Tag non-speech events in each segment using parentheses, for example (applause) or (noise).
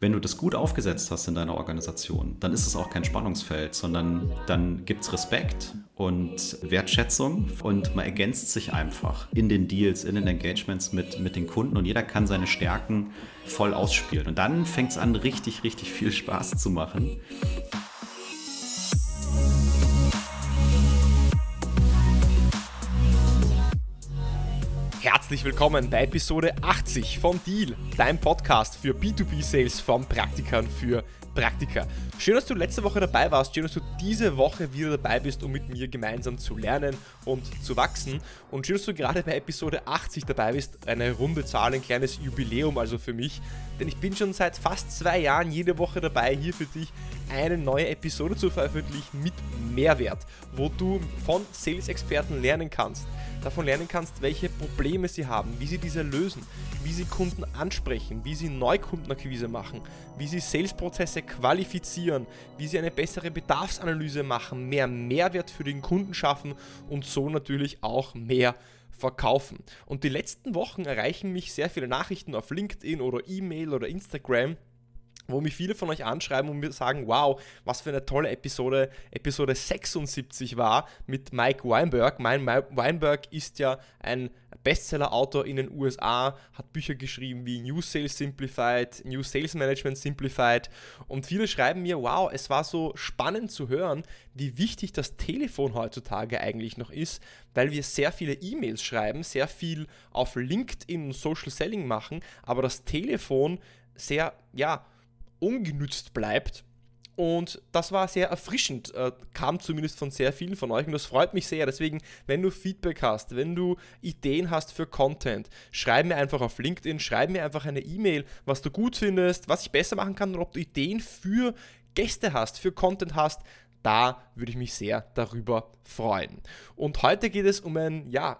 Wenn du das gut aufgesetzt hast in deiner Organisation, dann ist es auch kein Spannungsfeld, sondern dann gibt es Respekt und Wertschätzung und man ergänzt sich einfach in den Deals, in den Engagements mit, mit den Kunden und jeder kann seine Stärken voll ausspielen. Und dann fängt es an, richtig, richtig viel Spaß zu machen. Herzlich willkommen bei Episode 80 von Deal, deinem Podcast für B2B-Sales von Praktikern für Praktika. Schön, dass du letzte Woche dabei warst. Schön, dass du diese Woche wieder dabei bist, um mit mir gemeinsam zu lernen und zu wachsen. Und schön, dass du gerade bei Episode 80 dabei bist. Eine runde Zahl, ein kleines Jubiläum also für mich. Denn ich bin schon seit fast zwei Jahren jede Woche dabei, hier für dich eine neue Episode zu veröffentlichen mit Mehrwert, wo du von Sales-Experten lernen kannst davon lernen kannst, welche Probleme sie haben, wie sie diese lösen, wie sie Kunden ansprechen, wie sie Neukundenakquise machen, wie sie Salesprozesse qualifizieren, wie sie eine bessere Bedarfsanalyse machen, mehr Mehrwert für den Kunden schaffen und so natürlich auch mehr verkaufen. Und die letzten Wochen erreichen mich sehr viele Nachrichten auf LinkedIn oder E-Mail oder Instagram wo mich viele von euch anschreiben und mir sagen, wow, was für eine tolle Episode, Episode 76 war mit Mike Weinberg. Mein Mike Weinberg ist ja ein Bestseller-Autor in den USA, hat Bücher geschrieben wie New Sales Simplified, New Sales Management Simplified und viele schreiben mir, wow, es war so spannend zu hören, wie wichtig das Telefon heutzutage eigentlich noch ist, weil wir sehr viele E-Mails schreiben, sehr viel auf LinkedIn und Social Selling machen, aber das Telefon sehr, ja, ungenützt bleibt. Und das war sehr erfrischend, äh, kam zumindest von sehr vielen von euch und das freut mich sehr. Deswegen, wenn du Feedback hast, wenn du Ideen hast für Content, schreib mir einfach auf LinkedIn, schreib mir einfach eine E-Mail, was du gut findest, was ich besser machen kann oder ob du Ideen für Gäste hast, für Content hast. Da würde ich mich sehr darüber freuen. Und heute geht es um ein, ja,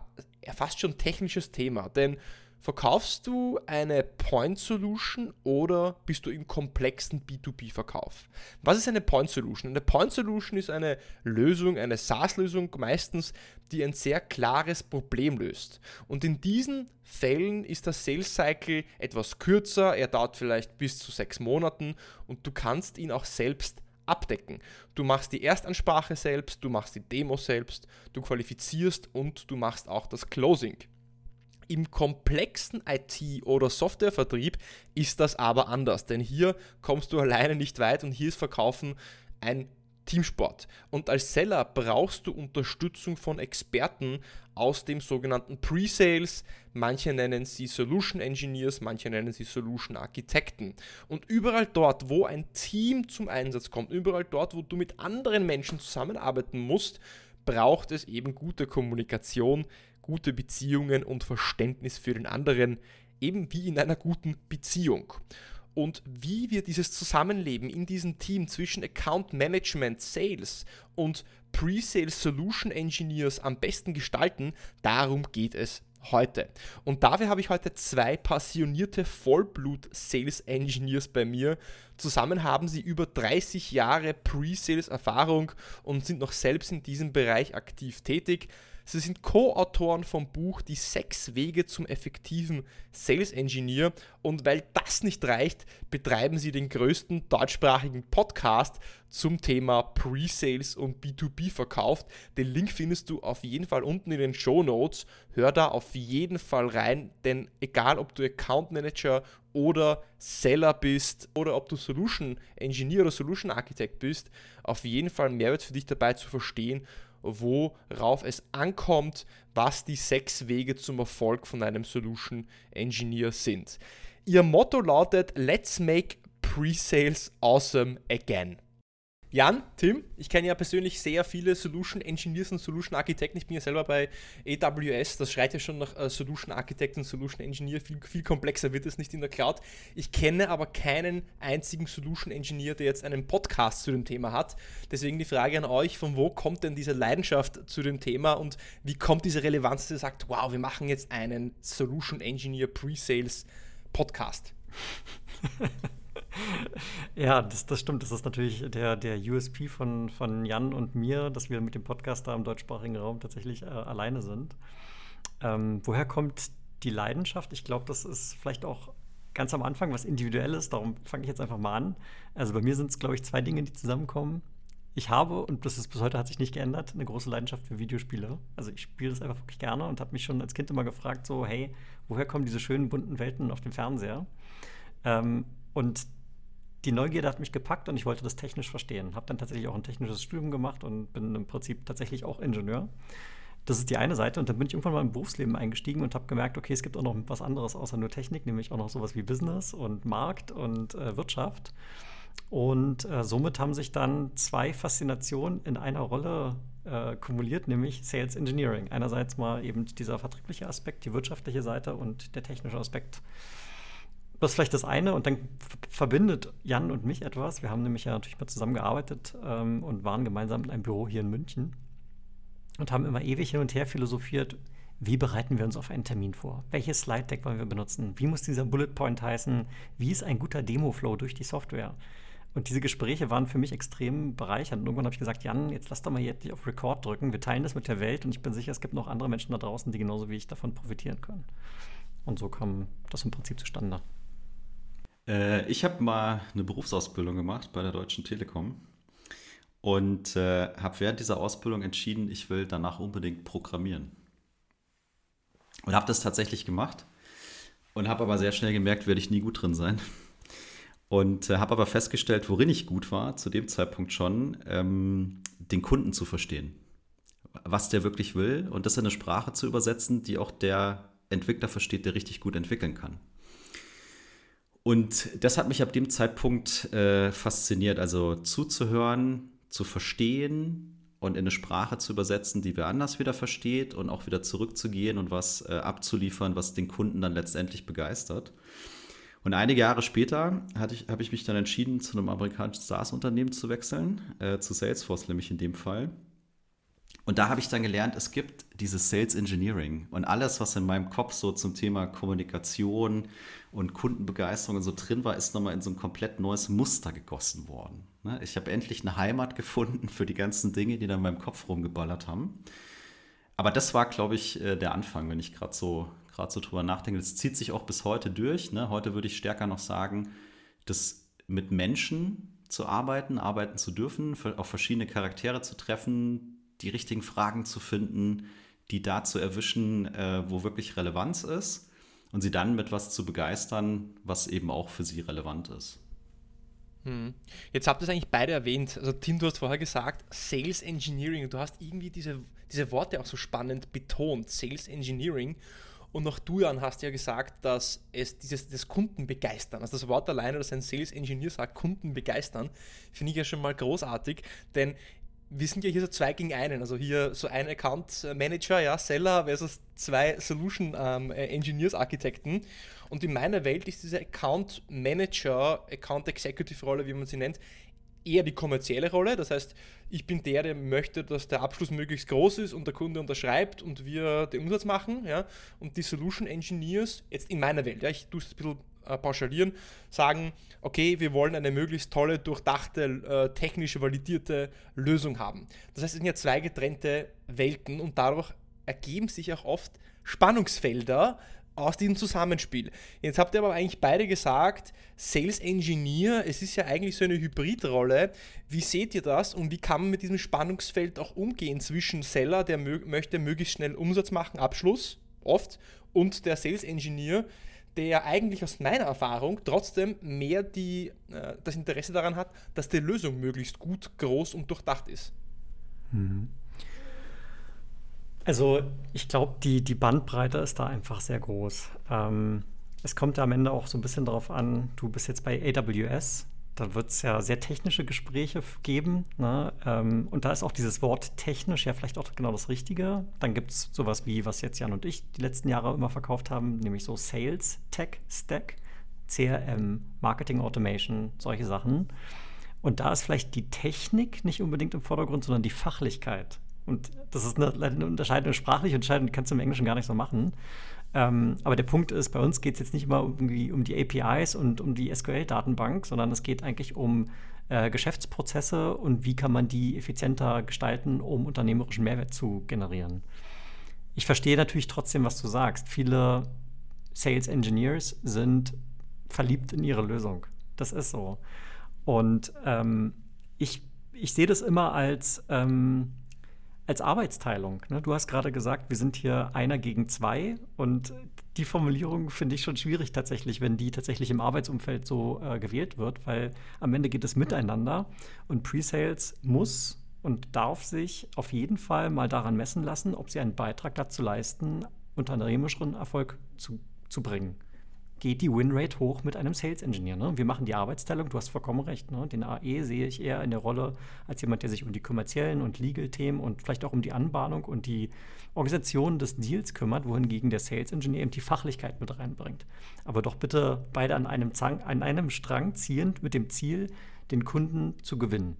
fast schon technisches Thema, denn Verkaufst du eine Point Solution oder bist du im komplexen B2B-Verkauf? Was ist eine Point Solution? Eine Point Solution ist eine Lösung, eine SaaS-Lösung meistens, die ein sehr klares Problem löst. Und in diesen Fällen ist der Sales Cycle etwas kürzer, er dauert vielleicht bis zu sechs Monaten und du kannst ihn auch selbst abdecken. Du machst die Erstansprache selbst, du machst die Demo selbst, du qualifizierst und du machst auch das Closing. Im komplexen IT- oder Softwarevertrieb ist das aber anders, denn hier kommst du alleine nicht weit und hier ist Verkaufen ein Teamsport. Und als Seller brauchst du Unterstützung von Experten aus dem sogenannten Pre-Sales. Manche nennen sie Solution Engineers, manche nennen sie Solution Architekten. Und überall dort, wo ein Team zum Einsatz kommt, überall dort, wo du mit anderen Menschen zusammenarbeiten musst, braucht es eben gute Kommunikation, gute Beziehungen und Verständnis für den anderen, eben wie in einer guten Beziehung. Und wie wir dieses Zusammenleben in diesem Team zwischen Account Management, Sales und Pre-Sales Solution Engineers am besten gestalten, darum geht es heute. Und dafür habe ich heute zwei passionierte Vollblut-Sales Engineers bei mir. Zusammen haben sie über 30 Jahre Pre-Sales-Erfahrung und sind noch selbst in diesem Bereich aktiv tätig. Sie sind Co-Autoren vom Buch Die sechs Wege zum effektiven Sales Engineer und weil das nicht reicht, betreiben sie den größten deutschsprachigen Podcast zum Thema Pre-Sales und B2B-Verkauf. Den Link findest du auf jeden Fall unten in den Show Notes. Hör da auf jeden Fall rein, denn egal ob du Account Manager oder Seller bist oder ob du Solution Engineer oder Solution Architect bist, auf jeden Fall Mehrwert für dich dabei zu verstehen worauf es ankommt, was die sechs Wege zum Erfolg von einem Solution Engineer sind. Ihr Motto lautet Let's make Pre-Sales awesome again. Jan, Tim, ich kenne ja persönlich sehr viele Solution Engineers und Solution Architekten. Ich bin ja selber bei AWS, das schreit ja schon nach äh, Solution Architect und Solution Engineer. Viel, viel komplexer wird es nicht in der Cloud. Ich kenne aber keinen einzigen Solution Engineer, der jetzt einen Podcast zu dem Thema hat. Deswegen die Frage an euch, von wo kommt denn diese Leidenschaft zu dem Thema und wie kommt diese Relevanz, dass ihr sagt, wow, wir machen jetzt einen Solution Engineer Pre-Sales Podcast? (laughs) ja, das, das stimmt. Das ist natürlich der, der USP von, von Jan und mir, dass wir mit dem Podcast da im deutschsprachigen Raum tatsächlich äh, alleine sind. Ähm, woher kommt die Leidenschaft? Ich glaube, das ist vielleicht auch ganz am Anfang was Individuelles, darum fange ich jetzt einfach mal an. Also bei mir sind es, glaube ich, zwei Dinge, die zusammenkommen. Ich habe, und das ist bis heute hat sich nicht geändert, eine große Leidenschaft für Videospiele. Also ich spiele das einfach wirklich gerne und habe mich schon als Kind immer gefragt, so, hey, woher kommen diese schönen bunten Welten auf dem Fernseher? Ähm, und die Neugierde hat mich gepackt und ich wollte das technisch verstehen. Habe dann tatsächlich auch ein technisches Studium gemacht und bin im Prinzip tatsächlich auch Ingenieur. Das ist die eine Seite. Und dann bin ich irgendwann mal im Berufsleben eingestiegen und habe gemerkt, okay, es gibt auch noch was anderes außer nur Technik, nämlich auch noch sowas wie Business und Markt und äh, Wirtschaft. Und äh, somit haben sich dann zwei Faszinationen in einer Rolle äh, kumuliert, nämlich Sales Engineering. Einerseits mal eben dieser vertriebliche Aspekt, die wirtschaftliche Seite und der technische Aspekt das ist vielleicht das eine und dann verbindet Jan und mich etwas. Wir haben nämlich ja natürlich mal zusammengearbeitet ähm, und waren gemeinsam in einem Büro hier in München und haben immer ewig hin und her philosophiert, wie bereiten wir uns auf einen Termin vor? Welches Slide Deck wollen wir benutzen? Wie muss dieser Bullet Point heißen? Wie ist ein guter Demo-Flow durch die Software? Und diese Gespräche waren für mich extrem bereichernd. Und irgendwann habe ich gesagt, Jan, jetzt lass doch mal jetzt auf Record drücken. Wir teilen das mit der Welt und ich bin sicher, es gibt noch andere Menschen da draußen, die genauso wie ich davon profitieren können. Und so kam das im Prinzip zustande. Äh, ich habe mal eine Berufsausbildung gemacht bei der Deutschen Telekom und äh, habe während dieser Ausbildung entschieden, ich will danach unbedingt programmieren. Und habe das tatsächlich gemacht und habe aber sehr schnell gemerkt, werde ich nie gut drin sein. Und äh, habe aber festgestellt, worin ich gut war, zu dem Zeitpunkt schon, ähm, den Kunden zu verstehen. Was der wirklich will und das in eine Sprache zu übersetzen, die auch der Entwickler versteht, der richtig gut entwickeln kann. Und das hat mich ab dem Zeitpunkt äh, fasziniert, also zuzuhören, zu verstehen und in eine Sprache zu übersetzen, die wer anders wieder versteht und auch wieder zurückzugehen und was äh, abzuliefern, was den Kunden dann letztendlich begeistert. Und einige Jahre später ich, habe ich mich dann entschieden, zu einem amerikanischen SaaS-Unternehmen zu wechseln, äh, zu Salesforce nämlich in dem Fall. Und da habe ich dann gelernt, es gibt dieses Sales Engineering und alles, was in meinem Kopf so zum Thema Kommunikation und Kundenbegeisterung und so drin war, ist nochmal in so ein komplett neues Muster gegossen worden. Ne? Ich habe endlich eine Heimat gefunden für die ganzen Dinge, die da in meinem Kopf rumgeballert haben. Aber das war, glaube ich, äh, der Anfang, wenn ich gerade so, so drüber nachdenke. Das zieht sich auch bis heute durch. Ne? Heute würde ich stärker noch sagen, dass mit Menschen zu arbeiten, arbeiten zu dürfen, auf verschiedene Charaktere zu treffen, die richtigen Fragen zu finden, die da zu erwischen, äh, wo wirklich Relevanz ist und sie dann mit was zu begeistern, was eben auch für sie relevant ist. Hm. Jetzt habt ihr es eigentlich beide erwähnt. Also Tim, du hast vorher gesagt, Sales Engineering. Du hast irgendwie diese, diese Worte auch so spannend betont. Sales Engineering. Und auch du, Jan, hast ja gesagt, dass es dieses das Kunden begeistern, also das Wort alleine, dass ein Sales Engineer sagt, Kunden begeistern, finde ich ja schon mal großartig, denn wir sind ja hier so zwei gegen einen. Also hier so ein Account Manager, ja, Seller versus zwei Solution ähm, Engineers, Architekten. Und in meiner Welt ist diese Account Manager, Account Executive Rolle, wie man sie nennt, eher die kommerzielle Rolle. Das heißt, ich bin der, der möchte, dass der Abschluss möglichst groß ist und der Kunde unterschreibt und wir den Umsatz machen. Ja? Und die Solution Engineers, jetzt in meiner Welt, ja, ich tue es ein bisschen äh, pauschalieren, sagen, okay, wir wollen eine möglichst tolle, durchdachte, äh, technische, validierte Lösung haben. Das heißt, es sind ja zwei getrennte Welten und dadurch ergeben sich auch oft Spannungsfelder aus diesem Zusammenspiel. Jetzt habt ihr aber eigentlich beide gesagt, Sales Engineer, es ist ja eigentlich so eine Hybridrolle. Wie seht ihr das und wie kann man mit diesem Spannungsfeld auch umgehen zwischen Seller, der mö möchte möglichst schnell Umsatz machen, Abschluss, oft, und der Sales Engineer, der eigentlich aus meiner Erfahrung trotzdem mehr die, äh, das Interesse daran hat, dass die Lösung möglichst gut, groß und durchdacht ist. Mhm. Also ich glaube, die, die Bandbreite ist da einfach sehr groß. Ähm, es kommt am Ende auch so ein bisschen darauf an, du bist jetzt bei AWS, da wird es ja sehr technische Gespräche geben. Ne? Ähm, und da ist auch dieses Wort technisch ja vielleicht auch genau das Richtige. Dann gibt es sowas wie, was jetzt Jan und ich die letzten Jahre immer verkauft haben, nämlich so Sales Tech Stack, CRM, Marketing Automation, solche Sachen. Und da ist vielleicht die Technik nicht unbedingt im Vordergrund, sondern die Fachlichkeit. Und das ist eine, eine Unterscheidung, sprachliche Unterscheidung, die kannst du im Englischen gar nicht so machen. Ähm, aber der Punkt ist, bei uns geht es jetzt nicht immer irgendwie um die APIs und um die SQL-Datenbank, sondern es geht eigentlich um äh, Geschäftsprozesse und wie kann man die effizienter gestalten, um unternehmerischen Mehrwert zu generieren. Ich verstehe natürlich trotzdem, was du sagst. Viele Sales Engineers sind verliebt in ihre Lösung. Das ist so. Und ähm, ich, ich sehe das immer als, ähm, als Arbeitsteilung. Ne? Du hast gerade gesagt, wir sind hier einer gegen zwei und die Formulierung finde ich schon schwierig tatsächlich, wenn die tatsächlich im Arbeitsumfeld so äh, gewählt wird, weil am Ende geht es miteinander und Pre-Sales muss und darf sich auf jeden Fall mal daran messen lassen, ob sie einen Beitrag dazu leisten, unternehmerischen Erfolg zu, zu bringen geht die Winrate hoch mit einem Sales Engineer. Ne? Wir machen die Arbeitsteilung, du hast vollkommen recht. Ne? Den AE sehe ich eher in der Rolle als jemand, der sich um die kommerziellen und Legal-Themen und vielleicht auch um die Anbahnung und die Organisation des Deals kümmert, wohingegen der Sales Engineer eben die Fachlichkeit mit reinbringt. Aber doch bitte beide an einem, Zang, an einem Strang ziehend mit dem Ziel, den Kunden zu gewinnen.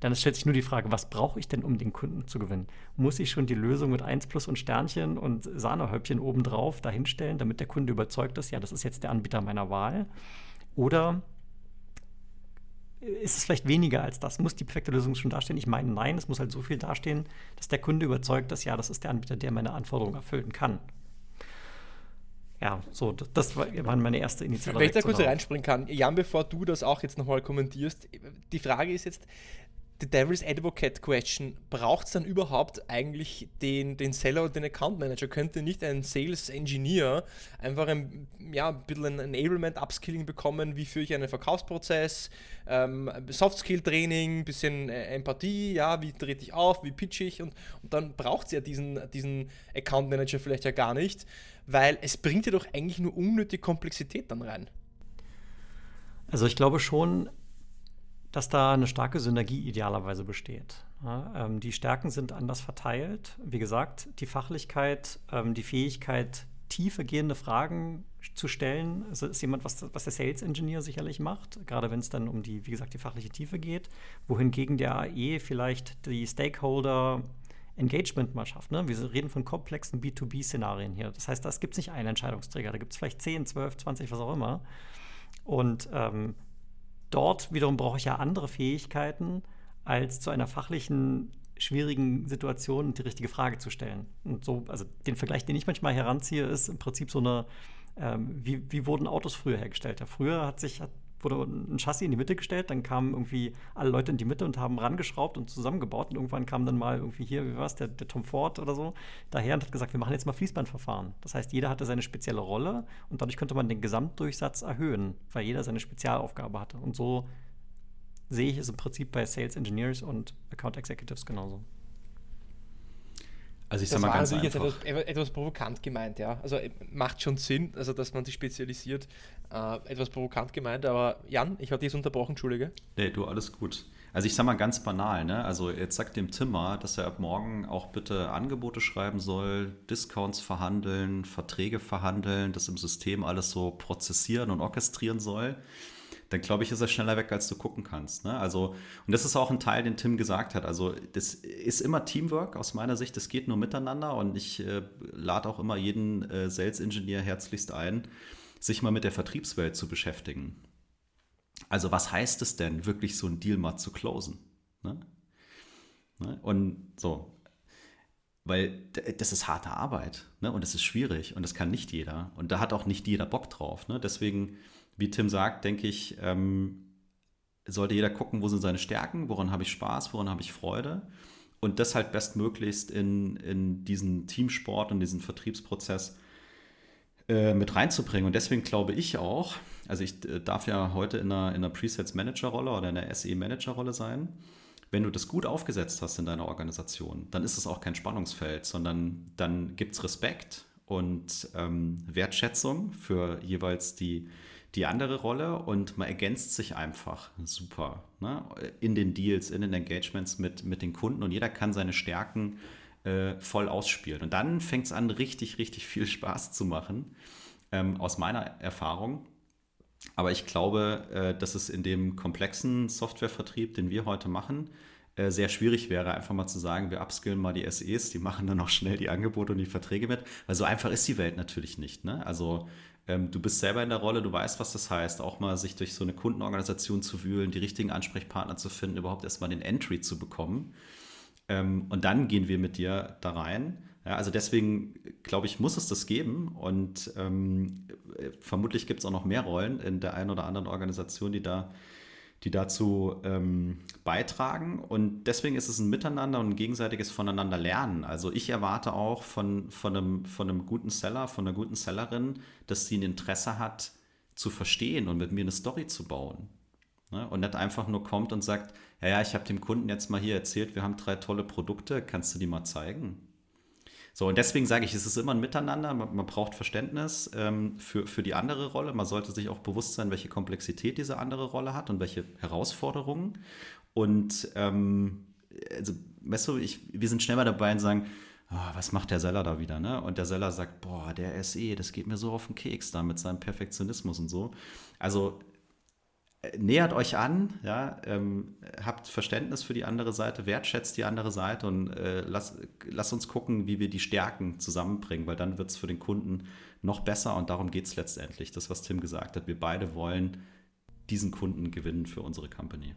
Dann stellt sich nur die Frage, was brauche ich denn, um den Kunden zu gewinnen? Muss ich schon die Lösung mit 1 plus und Sternchen und Sahnehäubchen obendrauf dahinstellen, damit der Kunde überzeugt ist, ja, das ist jetzt der Anbieter meiner Wahl? Oder ist es vielleicht weniger als das? Muss die perfekte Lösung schon dastehen? Ich meine, nein, es muss halt so viel dastehen, dass der Kunde überzeugt ist, ja, das ist der Anbieter, der meine Anforderungen erfüllen kann. Ja, so, das war meine erste Initiative. Wenn ich da kurz reinspringen kann, Jan, bevor du das auch jetzt nochmal kommentierst, die Frage ist jetzt, the Devil's Advocate Question. Braucht es dann überhaupt eigentlich den, den Seller oder den Account Manager? Könnte nicht ein Sales Engineer einfach ein, ja, ein bisschen ein Enablement, Upskilling bekommen? Wie führe ich einen Verkaufsprozess? Ähm, Soft Skill Training, bisschen äh, Empathie, ja, wie trete ich auf, wie pitch ich? Und, und dann braucht es ja diesen, diesen Account Manager vielleicht ja gar nicht, weil es bringt ja doch eigentlich nur unnötige Komplexität dann rein. Also ich glaube schon, dass da eine starke Synergie idealerweise besteht. Ja, ähm, die Stärken sind anders verteilt. Wie gesagt, die Fachlichkeit, ähm, die Fähigkeit, tiefe gehende Fragen zu stellen, das ist jemand, was, was der Sales Engineer sicherlich macht, gerade wenn es dann um die, wie gesagt, die fachliche Tiefe geht, wohingegen der AE vielleicht die Stakeholder Engagement mal schafft. Ne? Wir reden von komplexen B2B-Szenarien hier. Das heißt, da gibt es nicht einen Entscheidungsträger, da gibt es vielleicht 10, 12, 20, was auch immer. Und ähm, dort wiederum brauche ich ja andere Fähigkeiten, als zu einer fachlichen schwierigen Situation die richtige Frage zu stellen. Und so, also den Vergleich, den ich manchmal heranziehe, ist im Prinzip so eine, ähm, wie, wie wurden Autos früher hergestellt? Ja, früher hat sich, hat wurde ein Chassis in die Mitte gestellt, dann kamen irgendwie alle Leute in die Mitte und haben rangeschraubt und zusammengebaut. Und irgendwann kam dann mal irgendwie hier, wie war es, der, der Tom Ford oder so, daher und hat gesagt, wir machen jetzt mal Fließbandverfahren. Das heißt, jeder hatte seine spezielle Rolle und dadurch konnte man den Gesamtdurchsatz erhöhen, weil jeder seine Spezialaufgabe hatte. Und so sehe ich es im Prinzip bei Sales Engineers und Account Executives genauso. Also ich das sag mal ganz einfach. Jetzt etwas, etwas, provokant gemeint, ja. Also äh, macht schon Sinn, also dass man sich spezialisiert. Äh, etwas provokant gemeint, aber Jan, ich hatte dich unterbrochen, Entschuldige. Nee, du, alles gut. Also ich sag mal ganz banal, ne? Also jetzt sagt dem Timmer, dass er ab morgen auch bitte Angebote schreiben soll, Discounts verhandeln, Verträge verhandeln, das im System alles so prozessieren und orchestrieren soll dann glaube ich, ist er schneller weg, als du gucken kannst. Ne? Also, und das ist auch ein Teil, den Tim gesagt hat. Also, das ist immer Teamwork aus meiner Sicht. Das geht nur miteinander und ich äh, lade auch immer jeden äh, Sales-Ingenieur herzlichst ein, sich mal mit der Vertriebswelt zu beschäftigen. Also, was heißt es denn, wirklich so einen Deal mal zu closen? Ne? Ne? Und so, weil das ist harte Arbeit ne? und das ist schwierig und das kann nicht jeder und da hat auch nicht jeder Bock drauf. Ne? Deswegen wie Tim sagt, denke ich, ähm, sollte jeder gucken, wo sind seine Stärken, woran habe ich Spaß, woran habe ich Freude und das halt bestmöglichst in, in diesen Teamsport und diesen Vertriebsprozess äh, mit reinzubringen. Und deswegen glaube ich auch, also ich äh, darf ja heute in einer, in einer Presets-Manager-Rolle oder in einer SE-Manager-Rolle sein. Wenn du das gut aufgesetzt hast in deiner Organisation, dann ist es auch kein Spannungsfeld, sondern dann gibt es Respekt und ähm, Wertschätzung für jeweils die, die andere Rolle und man ergänzt sich einfach super ne? in den Deals, in den Engagements mit, mit den Kunden und jeder kann seine Stärken äh, voll ausspielen. Und dann fängt es an, richtig, richtig viel (laughs) Spaß zu machen, ähm, aus meiner Erfahrung. Aber ich glaube, äh, dass es in dem komplexen Softwarevertrieb, den wir heute machen, äh, sehr schwierig wäre, einfach mal zu sagen, wir upskillen mal die SEs, die machen dann auch schnell die Angebote und die Verträge mit, weil so einfach ist die Welt natürlich nicht. Ne? Also ähm, du bist selber in der Rolle, du weißt, was das heißt, auch mal sich durch so eine Kundenorganisation zu wühlen, die richtigen Ansprechpartner zu finden, überhaupt erstmal den Entry zu bekommen. Ähm, und dann gehen wir mit dir da rein. Ja, also deswegen, glaube ich, muss es das geben und ähm, vermutlich gibt es auch noch mehr Rollen in der einen oder anderen Organisation, die da die dazu ähm, beitragen. Und deswegen ist es ein Miteinander und ein gegenseitiges Voneinander lernen. Also ich erwarte auch von, von, einem, von einem guten Seller, von einer guten Sellerin, dass sie ein Interesse hat, zu verstehen und mit mir eine Story zu bauen. Ne? Und nicht einfach nur kommt und sagt, ja, ja, ich habe dem Kunden jetzt mal hier erzählt, wir haben drei tolle Produkte, kannst du die mal zeigen? So, und deswegen sage ich, es ist immer ein Miteinander, man, man braucht Verständnis ähm, für, für die andere Rolle. Man sollte sich auch bewusst sein, welche Komplexität diese andere Rolle hat und welche Herausforderungen. Und ähm, also, weißt du, ich, wir sind schnell mal dabei und sagen, oh, was macht der Seller da wieder? Ne? Und der Seller sagt, boah, der SE, das geht mir so auf den Keks da mit seinem Perfektionismus und so. Also nähert euch an, ja, ähm, habt Verständnis für die andere Seite, wertschätzt die andere Seite und äh, lasst lass uns gucken, wie wir die Stärken zusammenbringen, weil dann wird es für den Kunden noch besser und darum geht es letztendlich. Das, was Tim gesagt hat, wir beide wollen diesen Kunden gewinnen für unsere Company.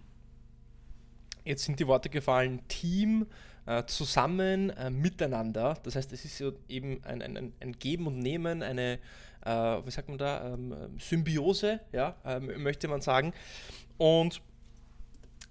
Jetzt sind die Worte gefallen, Team, äh, zusammen, äh, miteinander. Das heißt, es ist so eben ein, ein, ein Geben und Nehmen, eine äh, wie sagt man da, ähm, Symbiose, ja, ähm, möchte man sagen. Und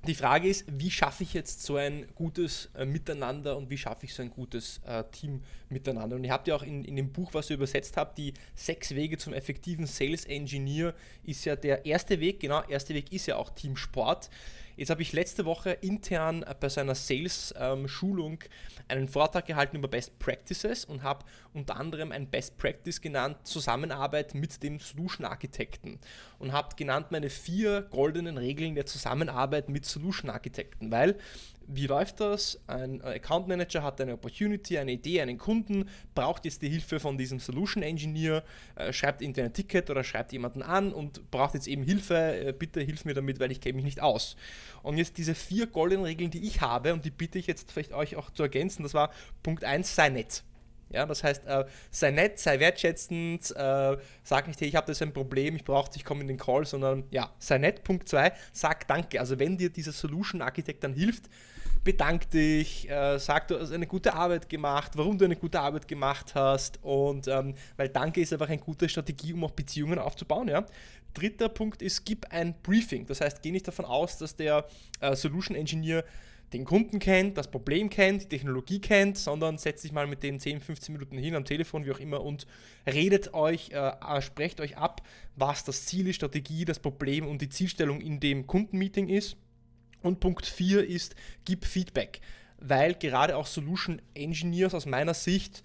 die Frage ist, wie schaffe ich jetzt so ein gutes äh, Miteinander und wie schaffe ich so ein gutes äh, Team miteinander? Und ihr habt ja auch in, in dem Buch, was ihr übersetzt habt, die sechs Wege zum effektiven Sales Engineer ist ja der erste Weg, genau, erste Weg ist ja auch Teamsport. Jetzt habe ich letzte Woche intern bei so einer Sales-Schulung ähm, einen Vortrag gehalten über Best Practices und habe unter anderem ein Best Practice genannt, Zusammenarbeit mit dem Solution Architekten und habe genannt meine vier goldenen Regeln der Zusammenarbeit mit Solution Architekten, weil wie läuft das? Ein Account Manager hat eine Opportunity, eine Idee, einen Kunden, braucht jetzt die Hilfe von diesem Solution Engineer, äh, schreibt irgendwie ein Ticket oder schreibt jemanden an und braucht jetzt eben Hilfe, äh, bitte hilf mir damit, weil ich kenne mich nicht aus. Und jetzt diese vier goldenen Regeln, die ich habe und die bitte ich jetzt vielleicht euch auch zu ergänzen, das war Punkt 1, sei nett. Ja, das heißt, äh, sei nett, sei wertschätzend, äh, sag nicht, hey, ich habe das ein Problem, ich brauche ich komme in den Call, sondern ja, sei nett. Punkt 2, sag Danke. Also wenn dir dieser Solution Architekt dann hilft, bedank dich, äh, sag, du hast eine gute Arbeit gemacht, warum du eine gute Arbeit gemacht hast und ähm, weil Danke ist einfach eine gute Strategie, um auch Beziehungen aufzubauen. Ja. Dritter Punkt ist, gib ein Briefing. Das heißt, geh nicht davon aus, dass der äh, Solution Engineer den Kunden kennt, das Problem kennt, die Technologie kennt, sondern setzt sich mal mit dem 10, 15 Minuten hin am Telefon, wie auch immer, und redet euch, äh, äh, sprecht euch ab, was das Ziel, die Strategie, das Problem und die Zielstellung in dem Kundenmeeting ist. Und Punkt 4 ist, gib Feedback, weil gerade auch Solution Engineers aus meiner Sicht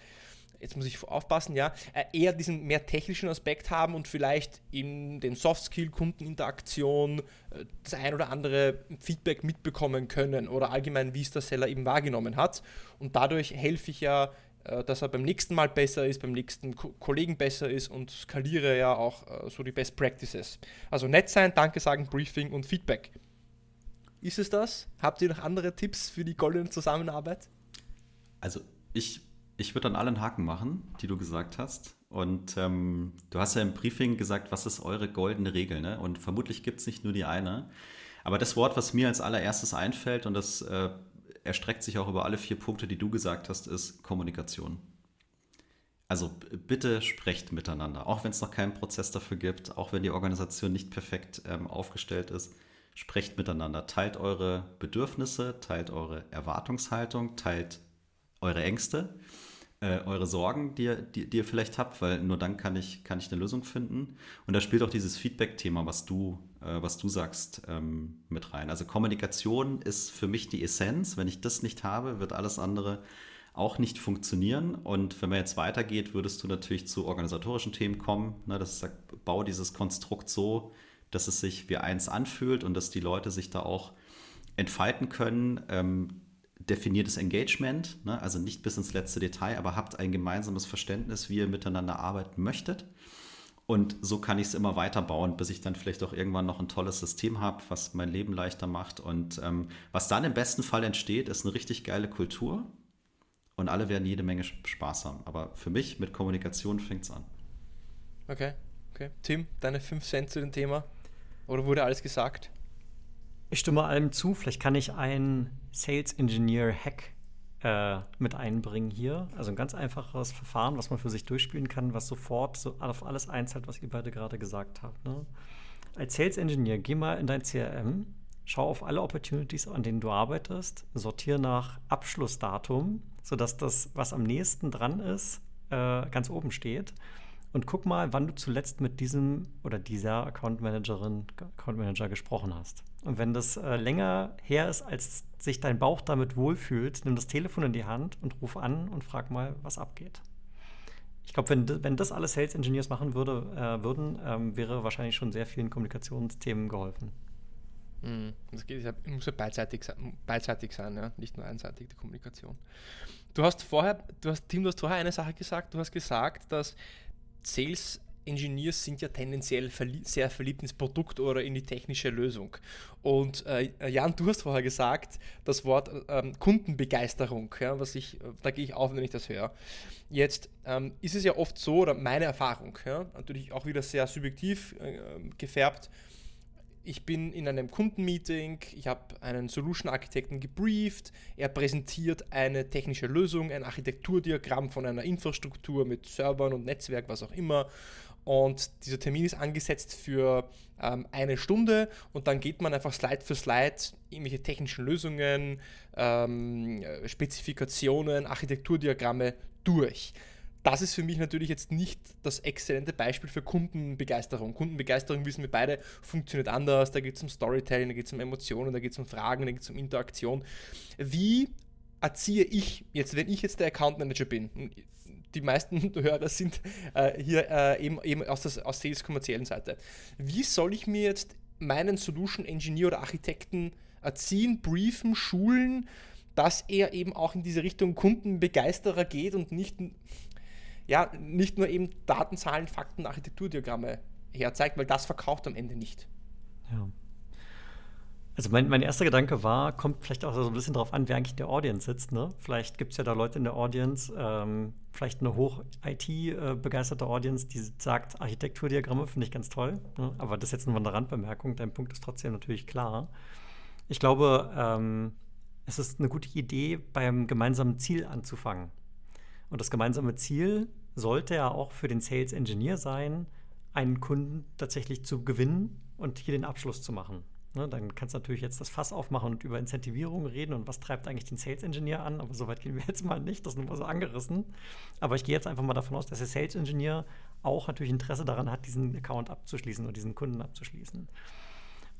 jetzt muss ich aufpassen, ja, äh, eher diesen mehr technischen Aspekt haben und vielleicht in den Soft-Skill, Kundeninteraktion äh, das ein oder andere Feedback mitbekommen können oder allgemein, wie es der Seller eben wahrgenommen hat. Und dadurch helfe ich ja, äh, dass er beim nächsten Mal besser ist, beim nächsten Kollegen besser ist und skaliere ja auch so die Best Practices. Also nett sein, Danke sagen, Briefing und Feedback. Ist es das? Habt ihr noch andere Tipps für die goldene Zusammenarbeit? Also ich ich würde an allen Haken machen, die du gesagt hast. Und ähm, du hast ja im Briefing gesagt, was ist eure goldene Regel? Ne? Und vermutlich gibt es nicht nur die eine. Aber das Wort, was mir als allererstes einfällt, und das äh, erstreckt sich auch über alle vier Punkte, die du gesagt hast, ist Kommunikation. Also bitte sprecht miteinander, auch wenn es noch keinen Prozess dafür gibt, auch wenn die Organisation nicht perfekt ähm, aufgestellt ist. Sprecht miteinander, teilt eure Bedürfnisse, teilt eure Erwartungshaltung, teilt eure Ängste, äh, eure Sorgen, die ihr, die, die, ihr vielleicht habt, weil nur dann kann ich, kann ich eine Lösung finden. Und da spielt auch dieses Feedback-Thema, was du, äh, was du sagst, ähm, mit rein. Also Kommunikation ist für mich die Essenz. Wenn ich das nicht habe, wird alles andere auch nicht funktionieren. Und wenn man jetzt weitergeht, würdest du natürlich zu organisatorischen Themen kommen. Ne, das sagt, bau dieses Konstrukt so, dass es sich wie eins anfühlt und dass die Leute sich da auch entfalten können. Ähm, definiertes Engagement, ne? also nicht bis ins letzte Detail, aber habt ein gemeinsames Verständnis, wie ihr miteinander arbeiten möchtet. Und so kann ich es immer weiter bauen, bis ich dann vielleicht auch irgendwann noch ein tolles System habe, was mein Leben leichter macht. Und ähm, was dann im besten Fall entsteht, ist eine richtig geile Kultur. Und alle werden jede Menge Spaß haben. Aber für mich mit Kommunikation fängt es an. Okay, okay. Tim, deine 5 Cent zu dem Thema? Oder wurde alles gesagt? Ich stimme allem zu. Vielleicht kann ich einen Sales Engineer Hack äh, mit einbringen hier. Also ein ganz einfaches Verfahren, was man für sich durchspielen kann, was sofort so auf alles einzahlt, was ihr beide gerade gesagt habt. Ne? Als Sales Engineer, geh mal in dein CRM, schau auf alle Opportunities, an denen du arbeitest, sortiere nach Abschlussdatum, sodass das, was am nächsten dran ist, äh, ganz oben steht. Und guck mal, wann du zuletzt mit diesem oder dieser Account Managerin, Account Manager gesprochen hast. Und wenn das äh, länger her ist, als sich dein Bauch damit wohlfühlt, nimm das Telefon in die Hand und ruf an und frag mal, was abgeht. Ich glaube, wenn, wenn das alle Sales Engineers machen würde, äh, würden, ähm, wäre wahrscheinlich schon sehr vielen Kommunikationsthemen geholfen. Mhm. Das geht, muss ja beidseitig beidseitig sein ja? nicht nur einseitig die Kommunikation. Du hast vorher, du hast, Tim, du hast vorher eine Sache gesagt, du hast gesagt, dass Sales Engineers sind ja tendenziell verlie sehr verliebt ins Produkt oder in die technische Lösung. Und äh, Jan, du hast vorher gesagt, das Wort ähm, Kundenbegeisterung, ja, was ich, da gehe ich auf, wenn ich das höre. Jetzt ähm, ist es ja oft so, oder meine Erfahrung, ja, natürlich auch wieder sehr subjektiv äh, gefärbt, ich bin in einem Kundenmeeting, ich habe einen Solution-Architekten gebrieft, er präsentiert eine technische Lösung, ein Architekturdiagramm von einer Infrastruktur mit Servern und Netzwerk, was auch immer. Und dieser Termin ist angesetzt für ähm, eine Stunde und dann geht man einfach Slide für Slide irgendwelche technischen Lösungen, ähm, Spezifikationen, Architekturdiagramme durch das ist für mich natürlich jetzt nicht das exzellente Beispiel für Kundenbegeisterung. Kundenbegeisterung, wissen wir beide, funktioniert anders. Da geht es um Storytelling, da geht es um Emotionen, da geht es um Fragen, da geht es um Interaktion. Wie erziehe ich jetzt, wenn ich jetzt der Account Manager bin? Die meisten (laughs) Hörer sind äh, hier äh, eben, eben aus der aus Sales kommerziellen Seite. Wie soll ich mir jetzt meinen Solution Engineer oder Architekten erziehen, briefen, schulen, dass er eben auch in diese Richtung Kundenbegeisterer geht und nicht ja, nicht nur eben Daten, Zahlen, Fakten, Architekturdiagramme herzeigt, weil das verkauft am Ende nicht. Ja. Also mein, mein erster Gedanke war, kommt vielleicht auch so ein bisschen darauf an, wer eigentlich in der Audience sitzt. Ne? Vielleicht gibt es ja da Leute in der Audience, ähm, vielleicht eine hoch IT-begeisterte Audience, die sagt, Architekturdiagramme finde ich ganz toll. Ne? Aber das ist jetzt nur eine Randbemerkung. Dein Punkt ist trotzdem natürlich klar. Ich glaube, ähm, es ist eine gute Idee, beim gemeinsamen Ziel anzufangen. Und das gemeinsame Ziel sollte ja auch für den Sales Engineer sein, einen Kunden tatsächlich zu gewinnen und hier den Abschluss zu machen. Ne, dann kannst du natürlich jetzt das Fass aufmachen und über Incentivierung reden und was treibt eigentlich den Sales Engineer an, aber so weit gehen wir (laughs) jetzt mal nicht, das ist nur mal so angerissen. Aber ich gehe jetzt einfach mal davon aus, dass der Sales Engineer auch natürlich Interesse daran hat, diesen Account abzuschließen oder diesen Kunden abzuschließen.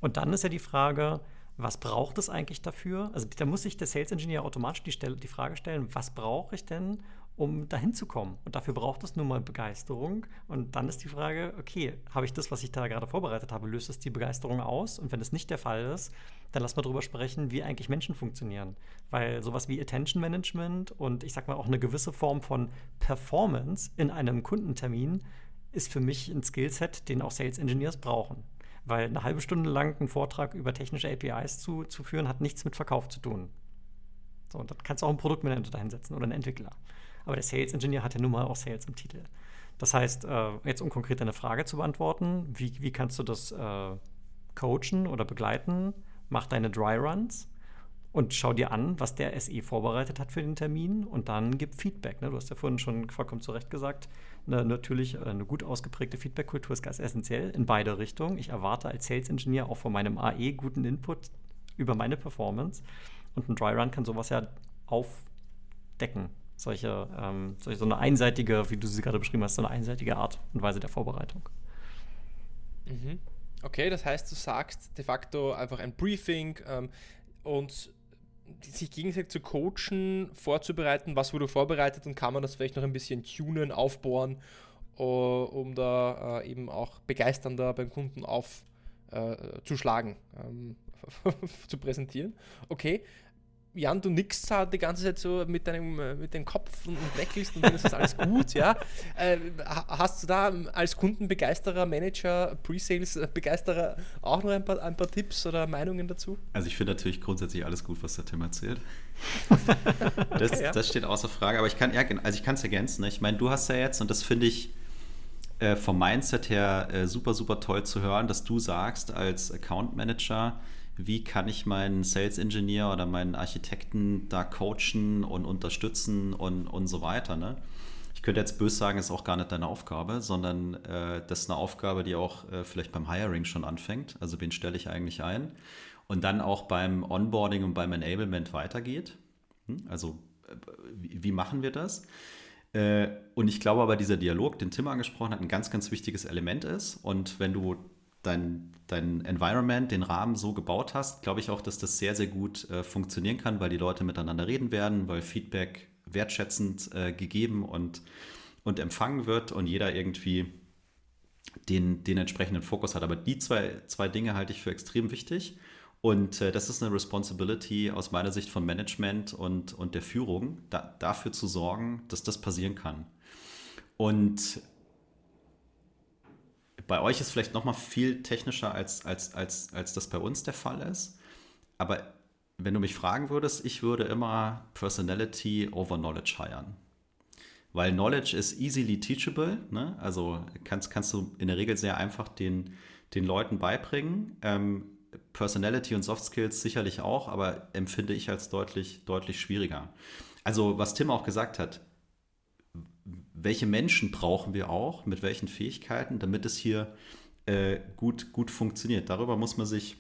Und dann ist ja die Frage, was braucht es eigentlich dafür? Also da muss sich der Sales Engineer automatisch die, die Frage stellen, was brauche ich denn, um dahin zu kommen. Und dafür braucht es nun mal Begeisterung. Und dann ist die Frage, okay, habe ich das, was ich da gerade vorbereitet habe, löst es die Begeisterung aus? Und wenn es nicht der Fall ist, dann lass mal darüber sprechen, wie eigentlich Menschen funktionieren. Weil sowas wie Attention Management und ich sag mal auch eine gewisse Form von Performance in einem Kundentermin ist für mich ein Skillset, den auch Sales Engineers brauchen. Weil eine halbe Stunde lang einen Vortrag über technische APIs zu, zu führen, hat nichts mit Verkauf zu tun. So, und dann kannst du auch einen Produktmanager dahinsetzen oder einen Entwickler. Aber der Sales Engineer hat ja nun mal auch Sales im Titel. Das heißt, äh, jetzt um konkret deine Frage zu beantworten, wie, wie kannst du das äh, coachen oder begleiten? Mach deine Dry Runs und schau dir an, was der SE vorbereitet hat für den Termin und dann gib Feedback. Ne? Du hast ja vorhin schon vollkommen zu Recht gesagt, eine, natürlich äh, eine gut ausgeprägte Feedback-Kultur ist ganz essentiell in beide Richtungen. Ich erwarte als Sales Engineer auch von meinem AE guten Input über meine Performance und ein Dry Run kann sowas ja aufdecken solche, ähm, solche, so eine einseitige, wie du sie gerade beschrieben hast, so eine einseitige Art und Weise der Vorbereitung. Mhm. Okay, das heißt, du sagst de facto einfach ein Briefing ähm, und sich gegenseitig zu coachen, vorzubereiten, was wurde vorbereitet und kann man das vielleicht noch ein bisschen tunen, aufbohren, uh, um da uh, eben auch begeisternder beim Kunden aufzuschlagen, uh, ähm, (laughs) zu präsentieren. Okay, Jan, du nickst halt die ganze Zeit so mit deinem äh, mit dem Kopf und, lächelst und dann ist das alles gut, ja. Äh, hast du da als Kundenbegeisterer, Manager, Pre-Sales-Begeisterer auch noch ein paar, ein paar Tipps oder Meinungen dazu? Also ich finde natürlich grundsätzlich alles gut, was der Tim erzählt. (laughs) das, ja. das steht außer Frage, aber ich kann also ich kann es ergänzen. Ne? Ich meine, du hast ja jetzt, und das finde ich äh, vom Mindset her äh, super, super toll zu hören, dass du sagst als Account Manager, wie kann ich meinen Sales Engineer oder meinen Architekten da coachen und unterstützen und, und so weiter. Ne? Ich könnte jetzt böse sagen, ist auch gar nicht deine Aufgabe, sondern äh, das ist eine Aufgabe, die auch äh, vielleicht beim Hiring schon anfängt. Also wen stelle ich eigentlich ein? Und dann auch beim Onboarding und beim Enablement weitergeht. Hm? Also äh, wie, wie machen wir das? Äh, und ich glaube aber, dieser Dialog, den Tim angesprochen hat, ein ganz, ganz wichtiges Element ist. Und wenn du dein, dein Environment, den Rahmen so gebaut hast, glaube ich auch, dass das sehr, sehr gut äh, funktionieren kann, weil die Leute miteinander reden werden, weil Feedback wertschätzend äh, gegeben und, und empfangen wird und jeder irgendwie den, den entsprechenden Fokus hat. Aber die zwei, zwei Dinge halte ich für extrem wichtig. Und äh, das ist eine Responsibility aus meiner Sicht von Management und, und der Führung, da, dafür zu sorgen, dass das passieren kann. Und bei euch ist vielleicht noch mal viel technischer, als, als, als, als das bei uns der Fall ist. Aber wenn du mich fragen würdest, ich würde immer Personality over Knowledge hiren. Weil Knowledge ist easily teachable, ne? also kannst, kannst du in der Regel sehr einfach den, den Leuten beibringen. Ähm, Personality und Soft Skills sicherlich auch, aber empfinde ich als deutlich, deutlich schwieriger. Also was Tim auch gesagt hat, welche Menschen brauchen wir auch, mit welchen Fähigkeiten, damit es hier äh, gut, gut funktioniert. Darüber muss man sich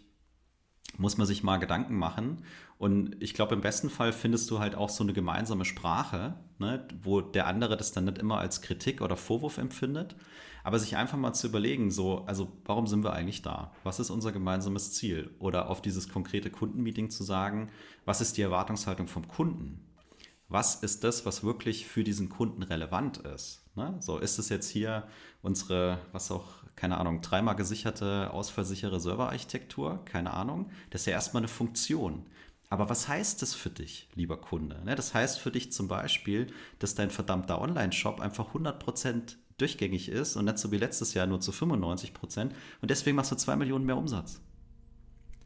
muss man sich mal Gedanken machen. Und ich glaube, im besten Fall findest du halt auch so eine gemeinsame Sprache, ne, wo der andere das dann nicht immer als Kritik oder Vorwurf empfindet, aber sich einfach mal zu überlegen, so, also warum sind wir eigentlich da? Was ist unser gemeinsames Ziel? Oder auf dieses konkrete Kundenmeeting zu sagen, was ist die Erwartungshaltung vom Kunden? Was ist das, was wirklich für diesen Kunden relevant ist. Ne? So ist es jetzt hier unsere, was auch, keine Ahnung, dreimal gesicherte, ausfallsichere Serverarchitektur, keine Ahnung. Das ist ja erstmal eine Funktion. Aber was heißt das für dich, lieber Kunde? Ne? Das heißt für dich zum Beispiel, dass dein verdammter Online-Shop einfach 100% durchgängig ist und nicht so wie letztes Jahr nur zu 95% und deswegen machst du 2 Millionen mehr Umsatz.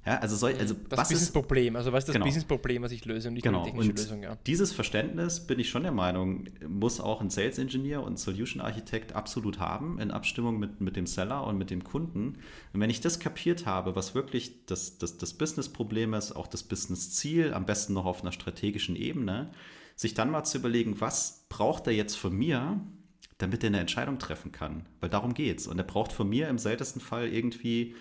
Ja, also, soll, also das was Business-Problem, also was ist das genau. Business-Problem, was ich löse und nicht genau. eine technische und Lösung, ja. Dieses Verständnis, bin ich schon der Meinung, muss auch ein Sales Engineer und Solution Architekt absolut haben, in Abstimmung mit, mit dem Seller und mit dem Kunden. Und wenn ich das kapiert habe, was wirklich das, das, das Business-Problem ist, auch das Business-Ziel, am besten noch auf einer strategischen Ebene, sich dann mal zu überlegen, was braucht er jetzt von mir, damit er eine Entscheidung treffen kann. Weil darum geht es. Und er braucht von mir im seltensten Fall irgendwie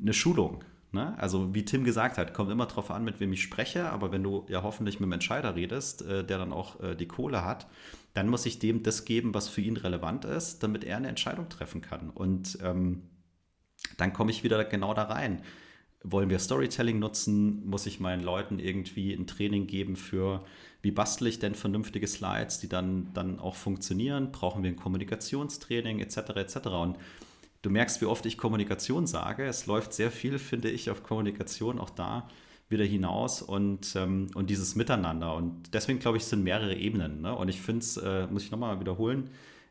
eine Schulung. Ne? Also wie Tim gesagt hat, kommt immer darauf an, mit wem ich spreche, aber wenn du ja hoffentlich mit einem Entscheider redest, äh, der dann auch äh, die Kohle hat, dann muss ich dem das geben, was für ihn relevant ist, damit er eine Entscheidung treffen kann. Und ähm, dann komme ich wieder genau da rein. Wollen wir Storytelling nutzen? Muss ich meinen Leuten irgendwie ein Training geben für, wie bastle ich denn vernünftige Slides, die dann, dann auch funktionieren? Brauchen wir ein Kommunikationstraining etc. etc. Und du merkst, wie oft ich Kommunikation sage. Es läuft sehr viel, finde ich, auf Kommunikation auch da wieder hinaus und, ähm, und dieses Miteinander. Und deswegen glaube ich, es sind mehrere Ebenen. Ne? Und ich finde es, äh, muss ich nochmal wiederholen,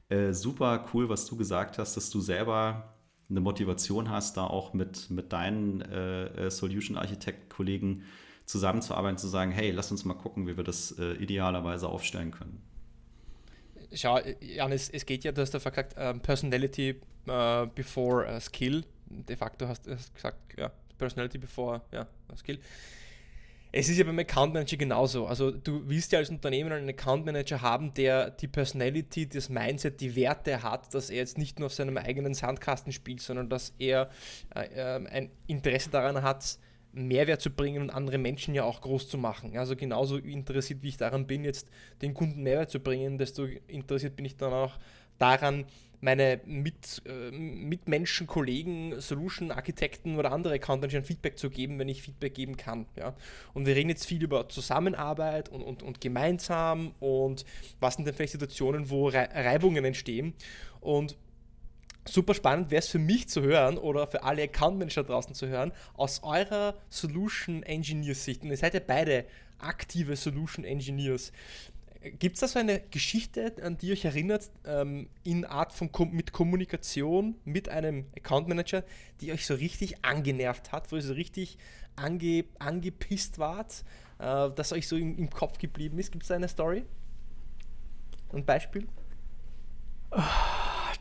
äh, super cool, was du gesagt hast, dass du selber eine Motivation hast, da auch mit, mit deinen äh, äh Solution Architect-Kollegen zusammenzuarbeiten, zu sagen, hey, lass uns mal gucken, wie wir das äh, idealerweise aufstellen können. Schau, Jan, es, geht ja, du hast ja gesagt, um, Personality uh, before uh, Skill. De facto hast du gesagt, ja, Personality before ja, Skill. Es ist ja beim Account Manager genauso. Also du willst ja als Unternehmen einen Account Manager haben, der die Personality, das Mindset, die Werte hat, dass er jetzt nicht nur auf seinem eigenen Sandkasten spielt, sondern dass er äh, ähm, ein Interesse daran hat, Mehrwert zu bringen und andere Menschen ja auch groß zu machen. Also genauso interessiert, wie ich daran bin, jetzt den Kunden Mehrwert zu bringen, desto interessiert bin ich dann auch daran, meine Mit, äh, Mitmenschen, Kollegen, Solution-Architekten oder andere Account Manager Feedback zu geben, wenn ich Feedback geben kann. Ja? Und wir reden jetzt viel über Zusammenarbeit und, und, und gemeinsam und was sind denn vielleicht Situationen, wo Reibungen entstehen. Und super spannend wäre es für mich zu hören oder für alle Account Manager draußen zu hören, aus eurer Solution Engineer Sicht. Und ihr seid ja beide aktive Solution Engineers. Gibt es da so eine Geschichte, an die euch erinnert, ähm, in Art von Kom mit Kommunikation mit einem Account Manager, die euch so richtig angenervt hat, wo ihr so richtig ange angepisst wart, äh, das euch so im, im Kopf geblieben ist? Gibt es da eine Story? Ein Beispiel?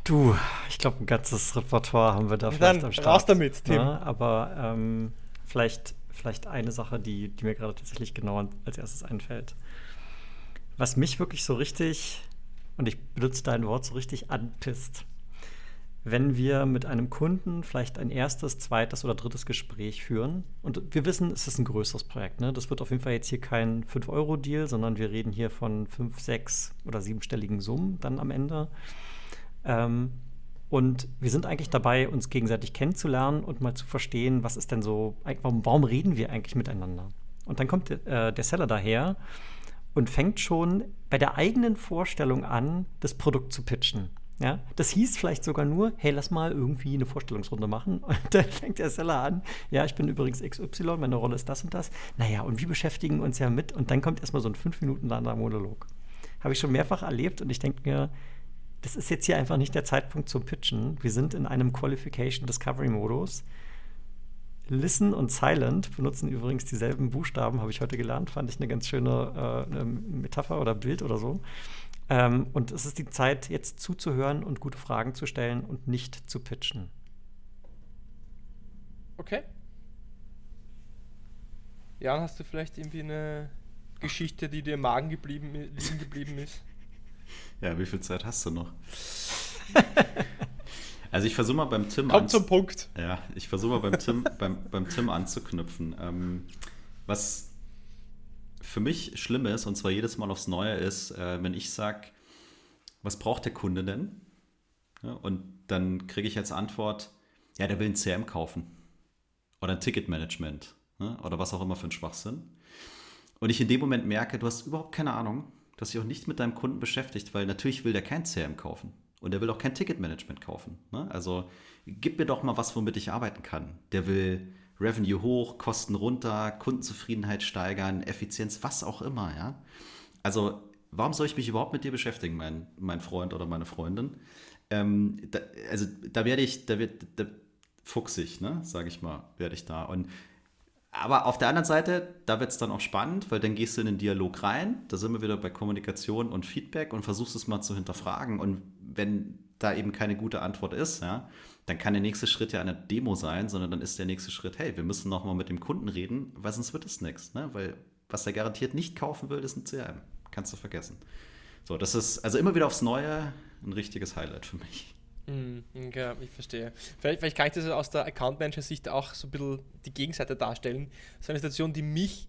Du, ich glaube, ein ganzes Repertoire haben wir da vielleicht Dann am Start. Raus damit, Tim. Ja, ne? aber ähm, vielleicht vielleicht eine Sache, die, die mir gerade tatsächlich genau als erstes einfällt. Was mich wirklich so richtig, und ich benutze dein Wort so richtig anpisst, wenn wir mit einem Kunden vielleicht ein erstes, zweites oder drittes Gespräch führen. Und wir wissen, es ist ein größeres Projekt. Ne? Das wird auf jeden Fall jetzt hier kein 5-Euro-Deal, sondern wir reden hier von 5, 6 oder siebenstelligen Summen dann am Ende. Ähm, und wir sind eigentlich dabei, uns gegenseitig kennenzulernen und mal zu verstehen, was ist denn so, warum, reden wir eigentlich miteinander? Und dann kommt äh, der Seller daher und fängt schon bei der eigenen Vorstellung an, das Produkt zu pitchen. Ja, das hieß vielleicht sogar nur, hey, lass mal irgendwie eine Vorstellungsrunde machen. (laughs) Und dann fängt der Seller an, ja, ich bin übrigens XY, meine Rolle ist das und das. Naja, und wir beschäftigen uns ja mit. Und dann kommt erstmal so ein fünf Minuten langer Monolog. Habe ich schon mehrfach erlebt und ich denke mir, das ist jetzt hier einfach nicht der Zeitpunkt zum Pitchen. Wir sind in einem Qualification Discovery Modus. Listen und Silent benutzen übrigens dieselben Buchstaben, habe ich heute gelernt. Fand ich eine ganz schöne äh, Metapher oder Bild oder so. Ähm, und es ist die Zeit, jetzt zuzuhören und gute Fragen zu stellen und nicht zu pitchen. Okay. Jan, hast du vielleicht irgendwie eine Geschichte, die dir im Magen geblieben, liegen geblieben ist? Ja, wie viel Zeit hast du noch? also ich versuche mal beim Tim Kommt zum Punkt. Ja, ich versuche mal beim Tim, beim, beim Tim anzuknüpfen. Ähm, was für mich schlimm ist, und zwar jedes Mal aufs Neue, ist, äh, wenn ich sage, was braucht der Kunde denn? Ja, und dann kriege ich als Antwort, ja, der will ein CM kaufen. Oder ein Ticketmanagement. Ne? Oder was auch immer für ein Schwachsinn. Und ich in dem Moment merke, du hast überhaupt keine Ahnung, dass sich auch nicht mit deinem Kunden beschäftigt, weil natürlich will der kein CM kaufen. Und der will auch kein Ticketmanagement kaufen. Ne? Also gib mir doch mal was, womit ich arbeiten kann. Der will Revenue hoch, Kosten runter, Kundenzufriedenheit steigern, Effizienz, was auch immer, ja. Also, warum soll ich mich überhaupt mit dir beschäftigen, mein, mein Freund oder meine Freundin? Ähm, da, also, da werde ich, da wird, da fuchsig, ne, sage ich mal, werde ich da. Und aber auf der anderen Seite, da wird es dann auch spannend, weil dann gehst du in den Dialog rein, da sind wir wieder bei Kommunikation und Feedback und versuchst es mal zu hinterfragen. Und wenn da eben keine gute Antwort ist, ja, dann kann der nächste Schritt ja eine Demo sein, sondern dann ist der nächste Schritt, hey, wir müssen nochmal mit dem Kunden reden, weil sonst wird es nichts. Ne? Weil was er garantiert nicht kaufen will, ist ein CRM. Kannst du vergessen. So, das ist also immer wieder aufs Neue ein richtiges Highlight für mich. Ja, ich verstehe. Vielleicht, vielleicht kann ich das aus der Account Manager-Sicht auch so ein bisschen die Gegenseite darstellen. So eine Situation, die mich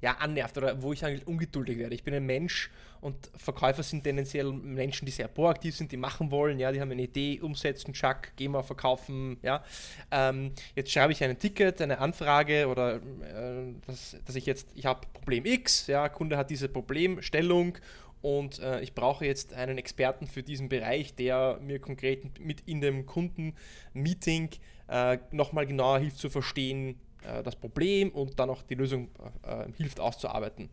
ja, annervt oder wo ich eigentlich ungeduldig werde. Ich bin ein Mensch und Verkäufer sind tendenziell Menschen, die sehr proaktiv sind, die machen wollen, ja, die haben eine Idee, umsetzen, Chuck, gehen wir verkaufen, ja. Ähm, jetzt schreibe ich ein Ticket, eine Anfrage oder äh, dass, dass ich jetzt, ich habe Problem X, ja, Kunde hat diese Problemstellung und äh, ich brauche jetzt einen Experten für diesen Bereich, der mir konkret mit in dem Kundenmeeting äh, nochmal genauer hilft zu verstehen, äh, das Problem und dann auch die Lösung äh, hilft auszuarbeiten.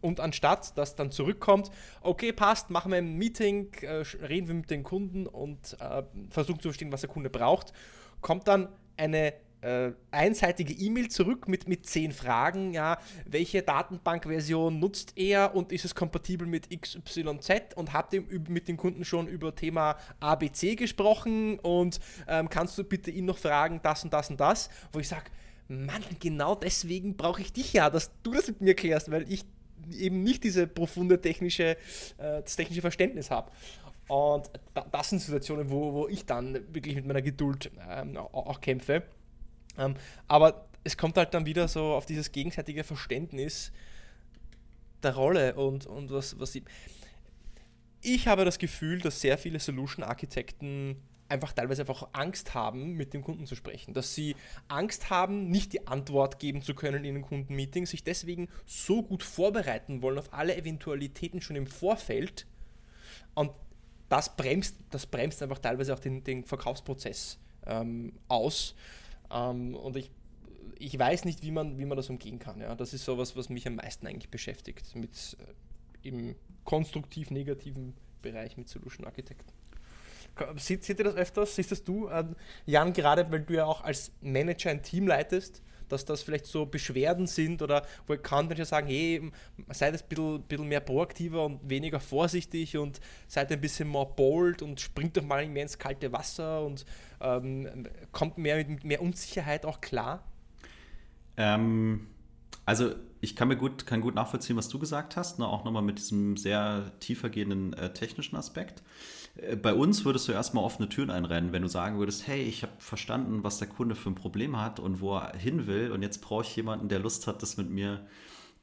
Und anstatt dass dann zurückkommt, okay, passt, machen wir ein Meeting, äh, reden wir mit dem Kunden und äh, versuchen zu verstehen, was der Kunde braucht, kommt dann eine äh, einseitige E-Mail zurück mit, mit zehn Fragen. Ja, welche Datenbankversion nutzt er und ist es kompatibel mit XYZ? Und habt ihr mit dem Kunden schon über Thema ABC gesprochen? Und ähm, kannst du bitte ihn noch fragen, das und das und das? Wo ich sage, Mann, genau deswegen brauche ich dich ja, dass du das mit mir klärst, weil ich eben nicht diese profunde technische, äh, das technische Verständnis habe. Und das sind Situationen, wo, wo ich dann wirklich mit meiner Geduld ähm, auch kämpfe. Ähm, aber es kommt halt dann wieder so auf dieses gegenseitige Verständnis der Rolle und, und was, was ich. Ich habe das Gefühl, dass sehr viele Solution-Architekten einfach teilweise einfach Angst haben, mit dem Kunden zu sprechen. Dass sie Angst haben, nicht die Antwort geben zu können in einem Kundenmeeting, sich deswegen so gut vorbereiten wollen auf alle Eventualitäten schon im Vorfeld. Und das bremst, das bremst einfach teilweise auch den, den Verkaufsprozess ähm, aus. Ähm, und ich, ich weiß nicht, wie man, wie man das umgehen kann. Ja. Das ist sowas, was mich am meisten eigentlich beschäftigt, mit äh, im konstruktiv-negativen Bereich mit Solution Architekten. Seht, seht ihr das öfters? Siehst das du, äh, Jan, gerade weil du ja auch als Manager ein Team leitest, dass das vielleicht so Beschwerden sind oder wo Account Manager sagen, hey, seid ein bisschen, bisschen mehr proaktiver und weniger vorsichtig und seid ein bisschen more bold und springt doch mal mehr ins kalte Wasser und ähm, kommt mehr mit mehr Unsicherheit auch klar? Ähm, also ich kann mir gut, kann gut nachvollziehen, was du gesagt hast, ne? auch nochmal mit diesem sehr tiefergehenden äh, technischen Aspekt. Äh, bei uns würdest du erstmal offene Türen einrennen, wenn du sagen würdest, hey, ich habe verstanden, was der Kunde für ein Problem hat und wo er hin will und jetzt brauche ich jemanden, der Lust hat, das mit mir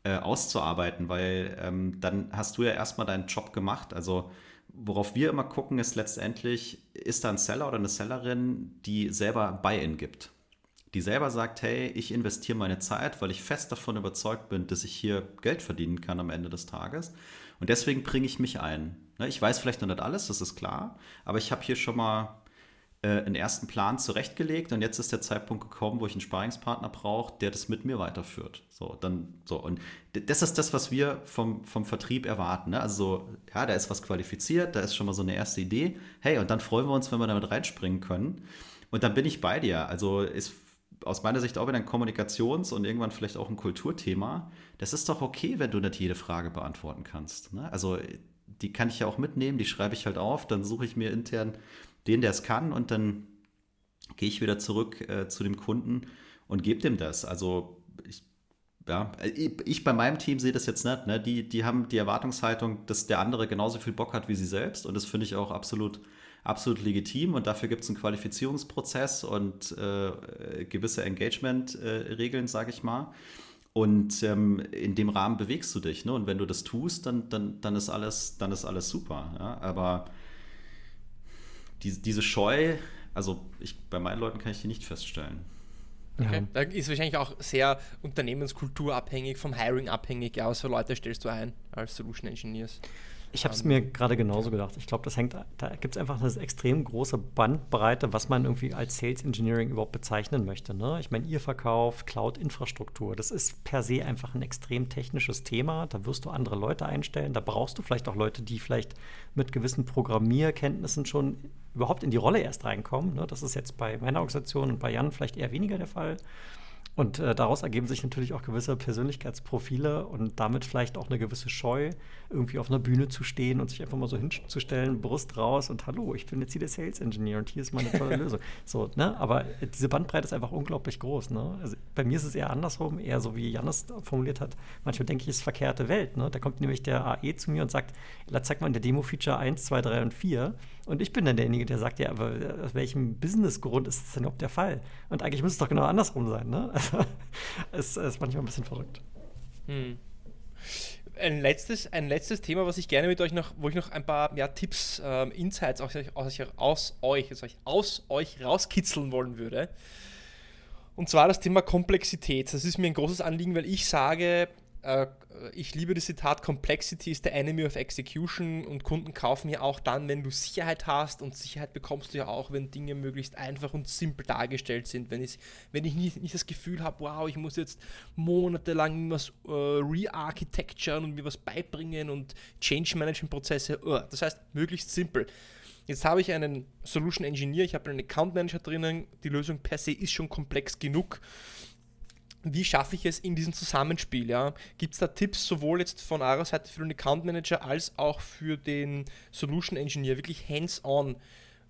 äh, auszuarbeiten, weil ähm, dann hast du ja erstmal deinen Job gemacht. Also worauf wir immer gucken, ist letztendlich, ist da ein Seller oder eine Sellerin, die selber Buy-in gibt die selber sagt, hey, ich investiere meine Zeit, weil ich fest davon überzeugt bin, dass ich hier Geld verdienen kann am Ende des Tages. Und deswegen bringe ich mich ein. Ne, ich weiß vielleicht noch nicht alles, das ist klar, aber ich habe hier schon mal äh, einen ersten Plan zurechtgelegt und jetzt ist der Zeitpunkt gekommen, wo ich einen Sparingspartner brauche, der das mit mir weiterführt. So, dann, so, und das ist das, was wir vom, vom Vertrieb erwarten. Ne? Also, ja, da ist was qualifiziert, da ist schon mal so eine erste Idee. Hey, und dann freuen wir uns, wenn wir damit reinspringen können. Und dann bin ich bei dir. Also, ist aus meiner Sicht auch wieder ein Kommunikations- und irgendwann vielleicht auch ein Kulturthema. Das ist doch okay, wenn du nicht jede Frage beantworten kannst. Ne? Also die kann ich ja auch mitnehmen, die schreibe ich halt auf, dann suche ich mir intern den, der es kann und dann gehe ich wieder zurück äh, zu dem Kunden und gebe dem das. Also ich, ja, ich bei meinem Team sehe das jetzt nicht. Ne? Die, die haben die Erwartungshaltung, dass der andere genauso viel Bock hat wie sie selbst und das finde ich auch absolut absolut legitim und dafür gibt es einen Qualifizierungsprozess und äh, gewisse Engagement-Regeln, äh, sage ich mal. Und ähm, in dem Rahmen bewegst du dich. Ne? Und wenn du das tust, dann, dann, dann, ist, alles, dann ist alles super. Ja? Aber die, diese Scheu, also ich, bei meinen Leuten kann ich die nicht feststellen. Okay. Da ist wahrscheinlich auch sehr Unternehmenskultur abhängig, vom Hiring abhängig. Ja, was für Leute stellst du ein als Solution Engineers? Ich habe es mir gerade genauso gedacht. Ich glaube, das hängt, da gibt es einfach eine extrem große Bandbreite, was man irgendwie als Sales Engineering überhaupt bezeichnen möchte. Ne? Ich meine, ihr verkauft Cloud-Infrastruktur. Das ist per se einfach ein extrem technisches Thema. Da wirst du andere Leute einstellen. Da brauchst du vielleicht auch Leute, die vielleicht mit gewissen Programmierkenntnissen schon überhaupt in die Rolle erst reinkommen. Ne? Das ist jetzt bei meiner Organisation und bei Jan vielleicht eher weniger der Fall. Und äh, daraus ergeben sich natürlich auch gewisse Persönlichkeitsprofile und damit vielleicht auch eine gewisse Scheu, irgendwie auf einer Bühne zu stehen und sich einfach mal so hinzustellen, Brust raus und hallo, ich bin jetzt hier der Sales Engineer und hier ist meine tolle (laughs) Lösung. So, ne? Aber diese Bandbreite ist einfach unglaublich groß. Ne? Also bei mir ist es eher andersrum, eher so wie Janis formuliert hat. Manchmal denke ich, es ist verkehrte Welt. Ne? Da kommt nämlich der AE zu mir und sagt, zeig mal in der Demo-Feature 1, 2, 3 und 4. Und ich bin dann derjenige, der sagt, ja, aber aus welchem Businessgrund ist das denn überhaupt der Fall? Und eigentlich muss es doch genau andersrum sein. Ne? (laughs) Also, es ist manchmal ein bisschen verrückt. Hm. Ein letztes, ein letztes Thema, was ich gerne mit euch noch, wo ich noch ein paar ja, Tipps, ähm, Insights aus, aus, aus euch, aus euch rauskitzeln wollen würde. Und zwar das Thema Komplexität. Das ist mir ein großes Anliegen, weil ich sage, äh, ich liebe das Zitat, Complexity is the enemy of execution und Kunden kaufen ja auch dann, wenn du Sicherheit hast und Sicherheit bekommst du ja auch, wenn Dinge möglichst einfach und simpel dargestellt sind. Wenn ich, wenn ich nicht, nicht das Gefühl habe, wow, ich muss jetzt monatelang was äh, re-architecturen und mir was beibringen und Change-Management-Prozesse, uh, das heißt möglichst simpel. Jetzt habe ich einen Solution Engineer, ich habe einen Account Manager drinnen, die Lösung per se ist schon komplex genug wie schaffe ich es in diesem Zusammenspiel? Ja? Gibt es da Tipps sowohl jetzt von eurer Seite für den Account Manager als auch für den Solution Engineer, wirklich hands-on,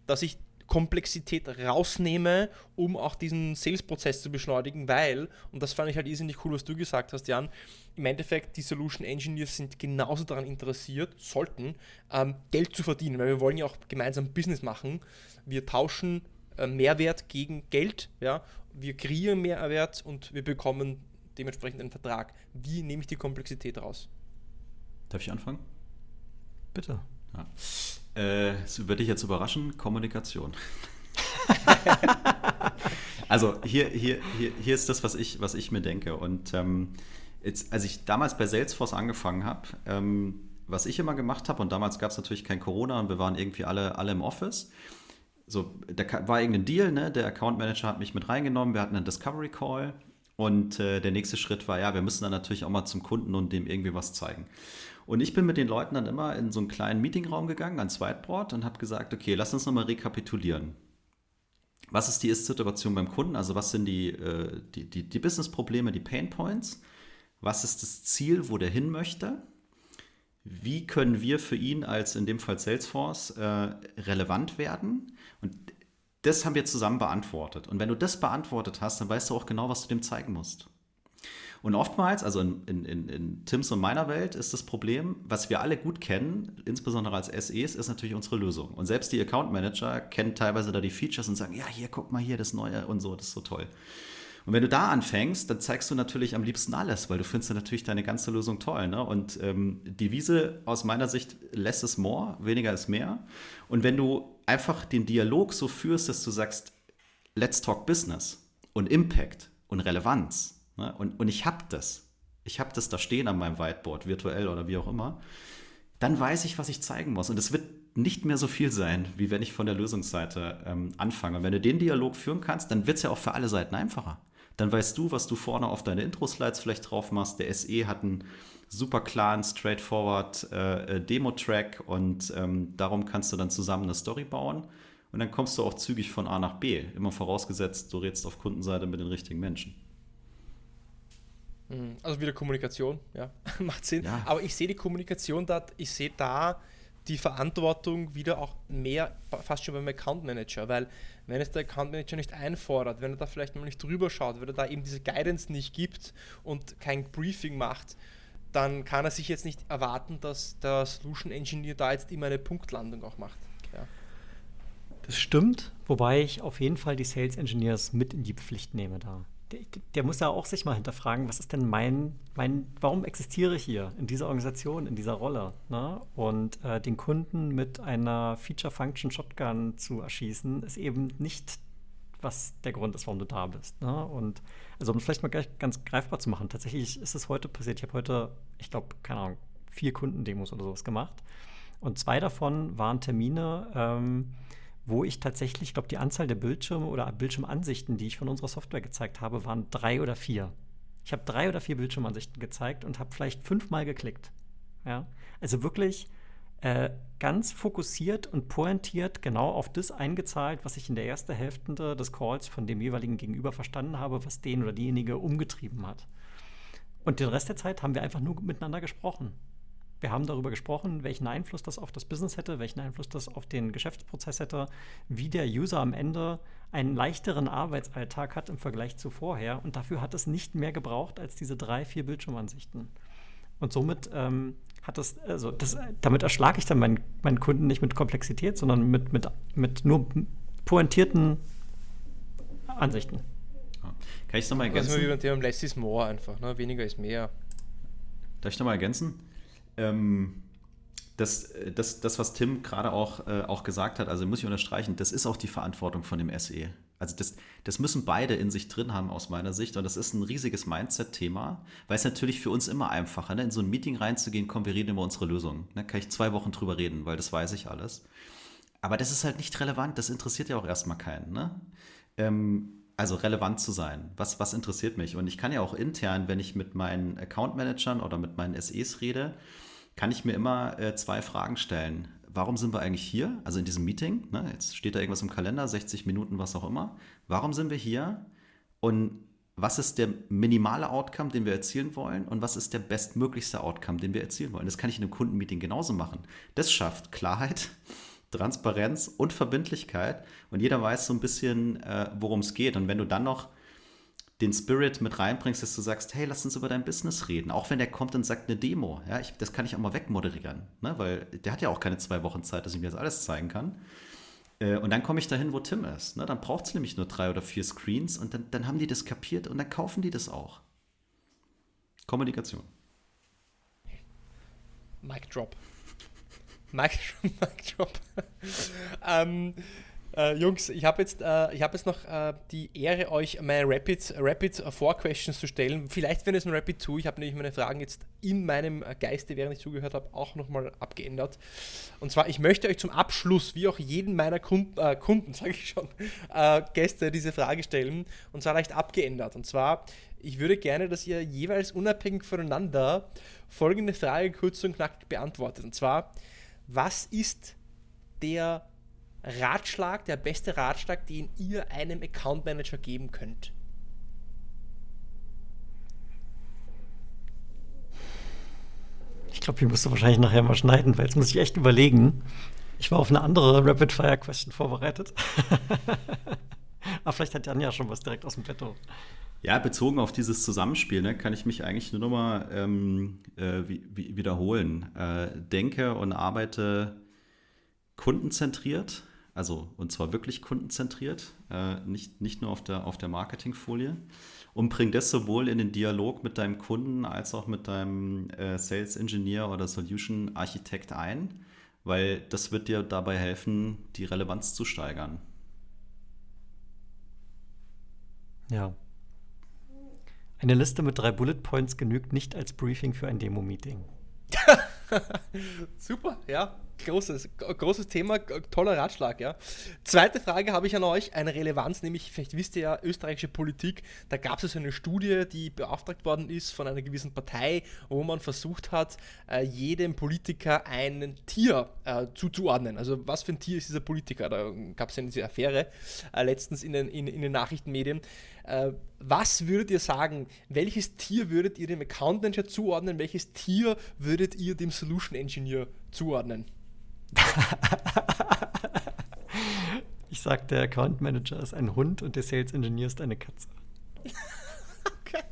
dass ich Komplexität rausnehme, um auch diesen Sales-Prozess zu beschleunigen, weil, und das fand ich halt irrsinnig cool, was du gesagt hast, Jan, im Endeffekt die Solution Engineers sind genauso daran interessiert, sollten, ähm, Geld zu verdienen, weil wir wollen ja auch gemeinsam Business machen. Wir tauschen äh, Mehrwert gegen Geld, ja, wir kreieren Mehrwert und wir bekommen dementsprechend einen Vertrag. Wie nehme ich die Komplexität raus? Darf ich anfangen? Bitte. Ja. Äh, das würde dich jetzt überraschen, Kommunikation. (laughs) also hier, hier, hier, hier ist das, was ich, was ich mir denke. Und ähm, jetzt, als ich damals bei Salesforce angefangen habe, ähm, was ich immer gemacht habe, und damals gab es natürlich kein Corona und wir waren irgendwie alle, alle im Office, so, da war irgendein Deal, ne? Der Account Manager hat mich mit reingenommen, wir hatten einen Discovery Call und äh, der nächste Schritt war, ja, wir müssen dann natürlich auch mal zum Kunden und dem irgendwie was zeigen. Und ich bin mit den Leuten dann immer in so einen kleinen Meetingraum gegangen, ans Whiteboard und habe gesagt, okay, lass uns nochmal rekapitulieren. Was ist die Ist-Situation beim Kunden? Also was sind die, äh, die, die, die Business-Probleme, die Pain Points? Was ist das Ziel, wo der hin möchte? Wie können wir für ihn als in dem Fall Salesforce äh, relevant werden? Das haben wir zusammen beantwortet. Und wenn du das beantwortet hast, dann weißt du auch genau, was du dem zeigen musst. Und oftmals, also in, in, in, in Tims und meiner Welt, ist das Problem, was wir alle gut kennen, insbesondere als SEs, ist natürlich unsere Lösung. Und selbst die Account Manager kennen teilweise da die Features und sagen, ja, hier, guck mal hier, das Neue und so, das ist so toll. Und wenn du da anfängst, dann zeigst du natürlich am liebsten alles, weil du findest natürlich deine ganze Lösung toll. Ne? Und ähm, die Wiese aus meiner Sicht less is more, weniger ist mehr. Und wenn du einfach den Dialog so führst, dass du sagst, let's talk business und Impact und Relevanz, Ne? Und, und ich habe das. Ich habe das da stehen an meinem Whiteboard, virtuell oder wie auch immer. Dann weiß ich, was ich zeigen muss. Und es wird nicht mehr so viel sein, wie wenn ich von der Lösungsseite ähm, anfange. Und wenn du den Dialog führen kannst, dann wird es ja auch für alle Seiten einfacher. Dann weißt du, was du vorne auf deine Intro-Slides vielleicht drauf machst. Der SE hat einen super klaren, straightforward äh, äh, Demo-Track und ähm, darum kannst du dann zusammen eine Story bauen. Und dann kommst du auch zügig von A nach B. Immer vorausgesetzt, du redest auf Kundenseite mit den richtigen Menschen. Mhm. Also wieder Kommunikation, ja, (laughs) macht Sinn. Ja. Aber ich sehe die Kommunikation da, ich sehe da die Verantwortung wieder auch mehr fast schon beim Account Manager, weil wenn es der Account Manager nicht einfordert, wenn er da vielleicht mal nicht drüber schaut, wenn er da eben diese Guidance nicht gibt und kein Briefing macht, dann kann er sich jetzt nicht erwarten, dass der Solution Engineer da jetzt immer eine Punktlandung auch macht. Ja. Das stimmt, wobei ich auf jeden Fall die Sales Engineers mit in die Pflicht nehme da der, muss ja auch sich mal hinterfragen, was ist denn mein, mein warum existiere ich hier in dieser Organisation, in dieser Rolle? Ne? Und äh, den Kunden mit einer Feature-Function-Shotgun zu erschießen, ist eben nicht, was der Grund ist, warum du da bist. Ne? Und also um es vielleicht mal ganz greifbar zu machen, tatsächlich ist es heute passiert. Ich habe heute, ich glaube, keine Ahnung, vier Kundendemos oder sowas gemacht. Und zwei davon waren Termine, ähm, wo ich tatsächlich, ich glaube, die Anzahl der Bildschirme oder Bildschirmansichten, die ich von unserer Software gezeigt habe, waren drei oder vier. Ich habe drei oder vier Bildschirmansichten gezeigt und habe vielleicht fünfmal geklickt. Ja? Also wirklich äh, ganz fokussiert und pointiert genau auf das eingezahlt, was ich in der ersten Hälfte des Calls von dem jeweiligen Gegenüber verstanden habe, was den oder diejenige umgetrieben hat. Und den Rest der Zeit haben wir einfach nur miteinander gesprochen. Wir haben darüber gesprochen, welchen Einfluss das auf das Business hätte, welchen Einfluss das auf den Geschäftsprozess hätte, wie der User am Ende einen leichteren Arbeitsalltag hat im Vergleich zu vorher. Und dafür hat es nicht mehr gebraucht als diese drei, vier Bildschirmansichten. Und somit ähm, hat es, also das, damit erschlage ich dann meinen, meinen Kunden nicht mit Komplexität, sondern mit, mit, mit nur pointierten Ansichten. Kann ich es nochmal ergänzen? Also wie beim Thema Less is more einfach, ne? weniger ist mehr. Darf ich nochmal ergänzen? Ähm, das, das, das, was Tim gerade auch, äh, auch gesagt hat, also muss ich unterstreichen, das ist auch die Verantwortung von dem SE. Also das, das müssen beide in sich drin haben aus meiner Sicht und das ist ein riesiges Mindset-Thema, weil es natürlich für uns immer einfacher, ne? in so ein Meeting reinzugehen, komm, wir reden über unsere Lösung. Ne? Kann ich zwei Wochen drüber reden, weil das weiß ich alles. Aber das ist halt nicht relevant, das interessiert ja auch erstmal keinen. Ne? Ähm, also relevant zu sein. Was, was interessiert mich? Und ich kann ja auch intern, wenn ich mit meinen Account-Managern oder mit meinen SEs rede, kann ich mir immer äh, zwei Fragen stellen. Warum sind wir eigentlich hier? Also in diesem Meeting, ne? jetzt steht da irgendwas im Kalender, 60 Minuten, was auch immer. Warum sind wir hier? Und was ist der minimale Outcome, den wir erzielen wollen? Und was ist der bestmöglichste Outcome, den wir erzielen wollen? Das kann ich in einem Kundenmeeting genauso machen. Das schafft Klarheit, Transparenz und Verbindlichkeit. Und jeder weiß so ein bisschen, äh, worum es geht. Und wenn du dann noch den Spirit mit reinbringst, dass du sagst, hey, lass uns über dein Business reden. Auch wenn der kommt und sagt eine Demo. Ja, ich, das kann ich auch mal wegmoderieren, ne? weil der hat ja auch keine zwei Wochen Zeit, dass ich mir das alles zeigen kann. Äh, und dann komme ich dahin, wo Tim ist. Ne? Dann braucht es nämlich nur drei oder vier Screens und dann, dann haben die das kapiert und dann kaufen die das auch. Kommunikation. Mic drop. Mic, Mic drop. ähm, äh, Jungs, ich habe jetzt, äh, hab jetzt noch äh, die Ehre, euch meine Rapid, Rapid 4 Questions zu stellen. Vielleicht wenn es ein Rapid 2. Ich habe nämlich meine Fragen jetzt in meinem Geiste, während ich zugehört habe, auch nochmal abgeändert. Und zwar, ich möchte euch zum Abschluss, wie auch jeden meiner Kunden, äh, Kunden (laughs) sage ich schon, äh, Gäste diese Frage stellen. Und zwar leicht abgeändert. Und zwar, ich würde gerne, dass ihr jeweils unabhängig voneinander folgende Frage kurz und knackig beantwortet. Und zwar, was ist der Ratschlag, der beste Ratschlag, den ihr einem Account Manager geben könnt? Ich glaube, hier musst du wahrscheinlich nachher mal schneiden, weil jetzt muss ich echt überlegen. Ich war auf eine andere Rapid Fire Question vorbereitet. (laughs) (laughs) Aber vielleicht hat Jan ja schon was direkt aus dem Petto. Ja, bezogen auf dieses Zusammenspiel ne, kann ich mich eigentlich nur nochmal ähm, äh, wie, wiederholen. Äh, denke und arbeite kundenzentriert, also und zwar wirklich kundenzentriert, äh, nicht, nicht nur auf der, auf der Marketingfolie. Und bring das sowohl in den Dialog mit deinem Kunden als auch mit deinem äh, Sales Engineer oder Solution Architekt ein, weil das wird dir dabei helfen, die Relevanz zu steigern. Ja, eine Liste mit drei Bullet Points genügt nicht als Briefing für ein Demo-Meeting. (laughs) Super, ja. Großes, großes Thema, toller Ratschlag, ja. Zweite Frage habe ich an euch, eine Relevanz, nämlich, vielleicht wisst ihr ja, österreichische Politik, da gab es eine Studie, die beauftragt worden ist von einer gewissen Partei, wo man versucht hat, äh, jedem Politiker ein Tier äh, zuzuordnen. Also was für ein Tier ist dieser Politiker? Da gab es ja diese Affäre äh, letztens in den, in, in den Nachrichtenmedien. Äh, was würdet ihr sagen? Welches Tier würdet ihr dem Account Manager zuordnen? Welches Tier würdet ihr dem Solution Engineer zuordnen? (laughs) ich sag, der Account Manager ist ein Hund und der Sales Engineer ist eine Katze. (laughs) okay.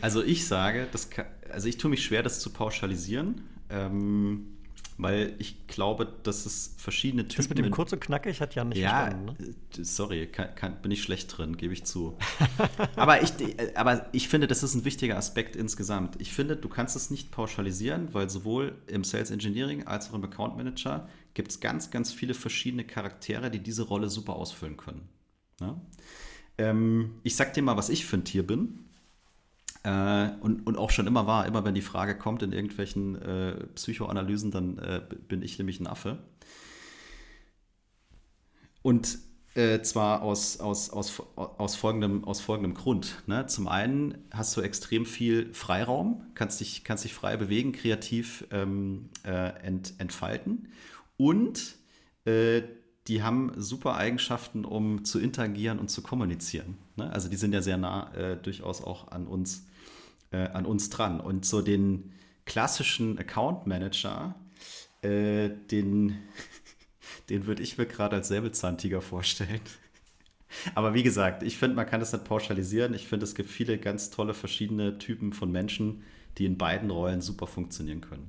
Also ich sage, das kann, also ich tue mich schwer, das zu pauschalisieren. Ähm, weil ich glaube, dass es verschiedene Typen. Das mit dem kurz und knackig hat Jan nicht ja, verstanden. Ne? Äh, sorry, kann, kann, bin ich schlecht drin, gebe ich zu. (laughs) aber, ich, äh, aber ich finde, das ist ein wichtiger Aspekt insgesamt. Ich finde, du kannst es nicht pauschalisieren, weil sowohl im Sales Engineering als auch im Account Manager gibt es ganz, ganz viele verschiedene Charaktere, die diese Rolle super ausfüllen können. Ja? Ähm, ich sag dir mal, was ich für ein Tier bin. Äh, und, und auch schon immer war, immer wenn die Frage kommt in irgendwelchen äh, Psychoanalysen, dann äh, bin ich nämlich ein Affe. Und äh, zwar aus, aus, aus, aus, folgendem, aus folgendem Grund. Ne? Zum einen hast du extrem viel Freiraum, kannst dich, kannst dich frei bewegen, kreativ ähm, äh, ent, entfalten. Und äh, die haben super Eigenschaften, um zu interagieren und zu kommunizieren. Ne? Also die sind ja sehr nah äh, durchaus auch an uns äh, an uns dran. Und so den klassischen Account Manager, äh, den, (laughs) den würde ich mir gerade als Säbelzahntiger vorstellen. (laughs) Aber wie gesagt, ich finde, man kann das nicht pauschalisieren. Ich finde, es gibt viele ganz tolle verschiedene Typen von Menschen, die in beiden Rollen super funktionieren können.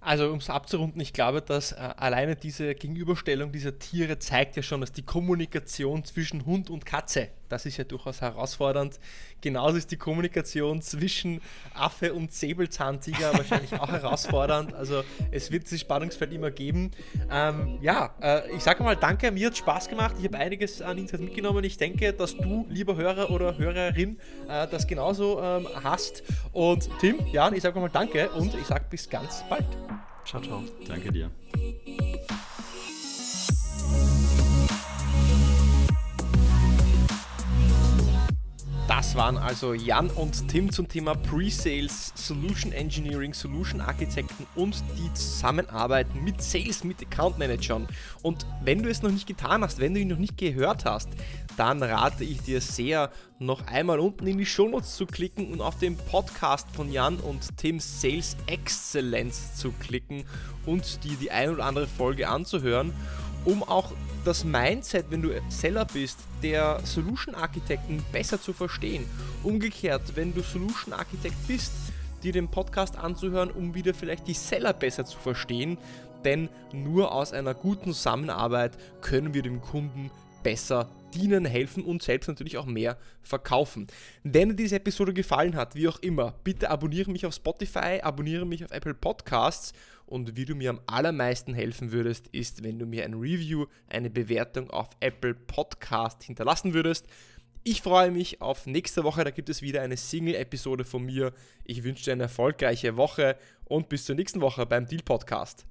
Also um es abzurunden, ich glaube, dass äh, alleine diese Gegenüberstellung dieser Tiere zeigt ja schon, dass die Kommunikation zwischen Hund und Katze, das ist ja durchaus herausfordernd. Genauso ist die Kommunikation zwischen Affe und Säbelzahntiger (laughs) wahrscheinlich auch herausfordernd. Also es wird dieses Spannungsfeld immer geben. Ähm, ja, äh, ich sage mal danke, mir hat Spaß gemacht. Ich habe einiges an Insight mitgenommen. Ich denke, dass du, lieber Hörer oder Hörerin, äh, das genauso ähm, hast. Und Tim, Jan, ich sage mal danke und ich sage bis ganz bald. Ciao, ciao. Danke dir. Das waren also Jan und Tim zum Thema Pre-Sales, Solution Engineering, Solution Architekten und die Zusammenarbeit mit Sales, mit Account Managern. Und wenn du es noch nicht getan hast, wenn du ihn noch nicht gehört hast, dann rate ich dir sehr, noch einmal unten in die Shownotes zu klicken und auf den Podcast von Jan und Tim Sales Excellence zu klicken und dir die ein oder andere Folge anzuhören, um auch das Mindset, wenn du Seller bist, der Solution Architekten besser zu verstehen. Umgekehrt, wenn du Solution Architect bist, dir den Podcast anzuhören, um wieder vielleicht die Seller besser zu verstehen, denn nur aus einer guten Zusammenarbeit können wir dem Kunden besser dienen, helfen und selbst natürlich auch mehr verkaufen. Wenn dir diese Episode gefallen hat, wie auch immer, bitte abonniere mich auf Spotify, abonniere mich auf Apple Podcasts und wie du mir am allermeisten helfen würdest, ist, wenn du mir ein Review, eine Bewertung auf Apple Podcast hinterlassen würdest. Ich freue mich auf nächste Woche, da gibt es wieder eine Single-Episode von mir. Ich wünsche dir eine erfolgreiche Woche und bis zur nächsten Woche beim Deal Podcast.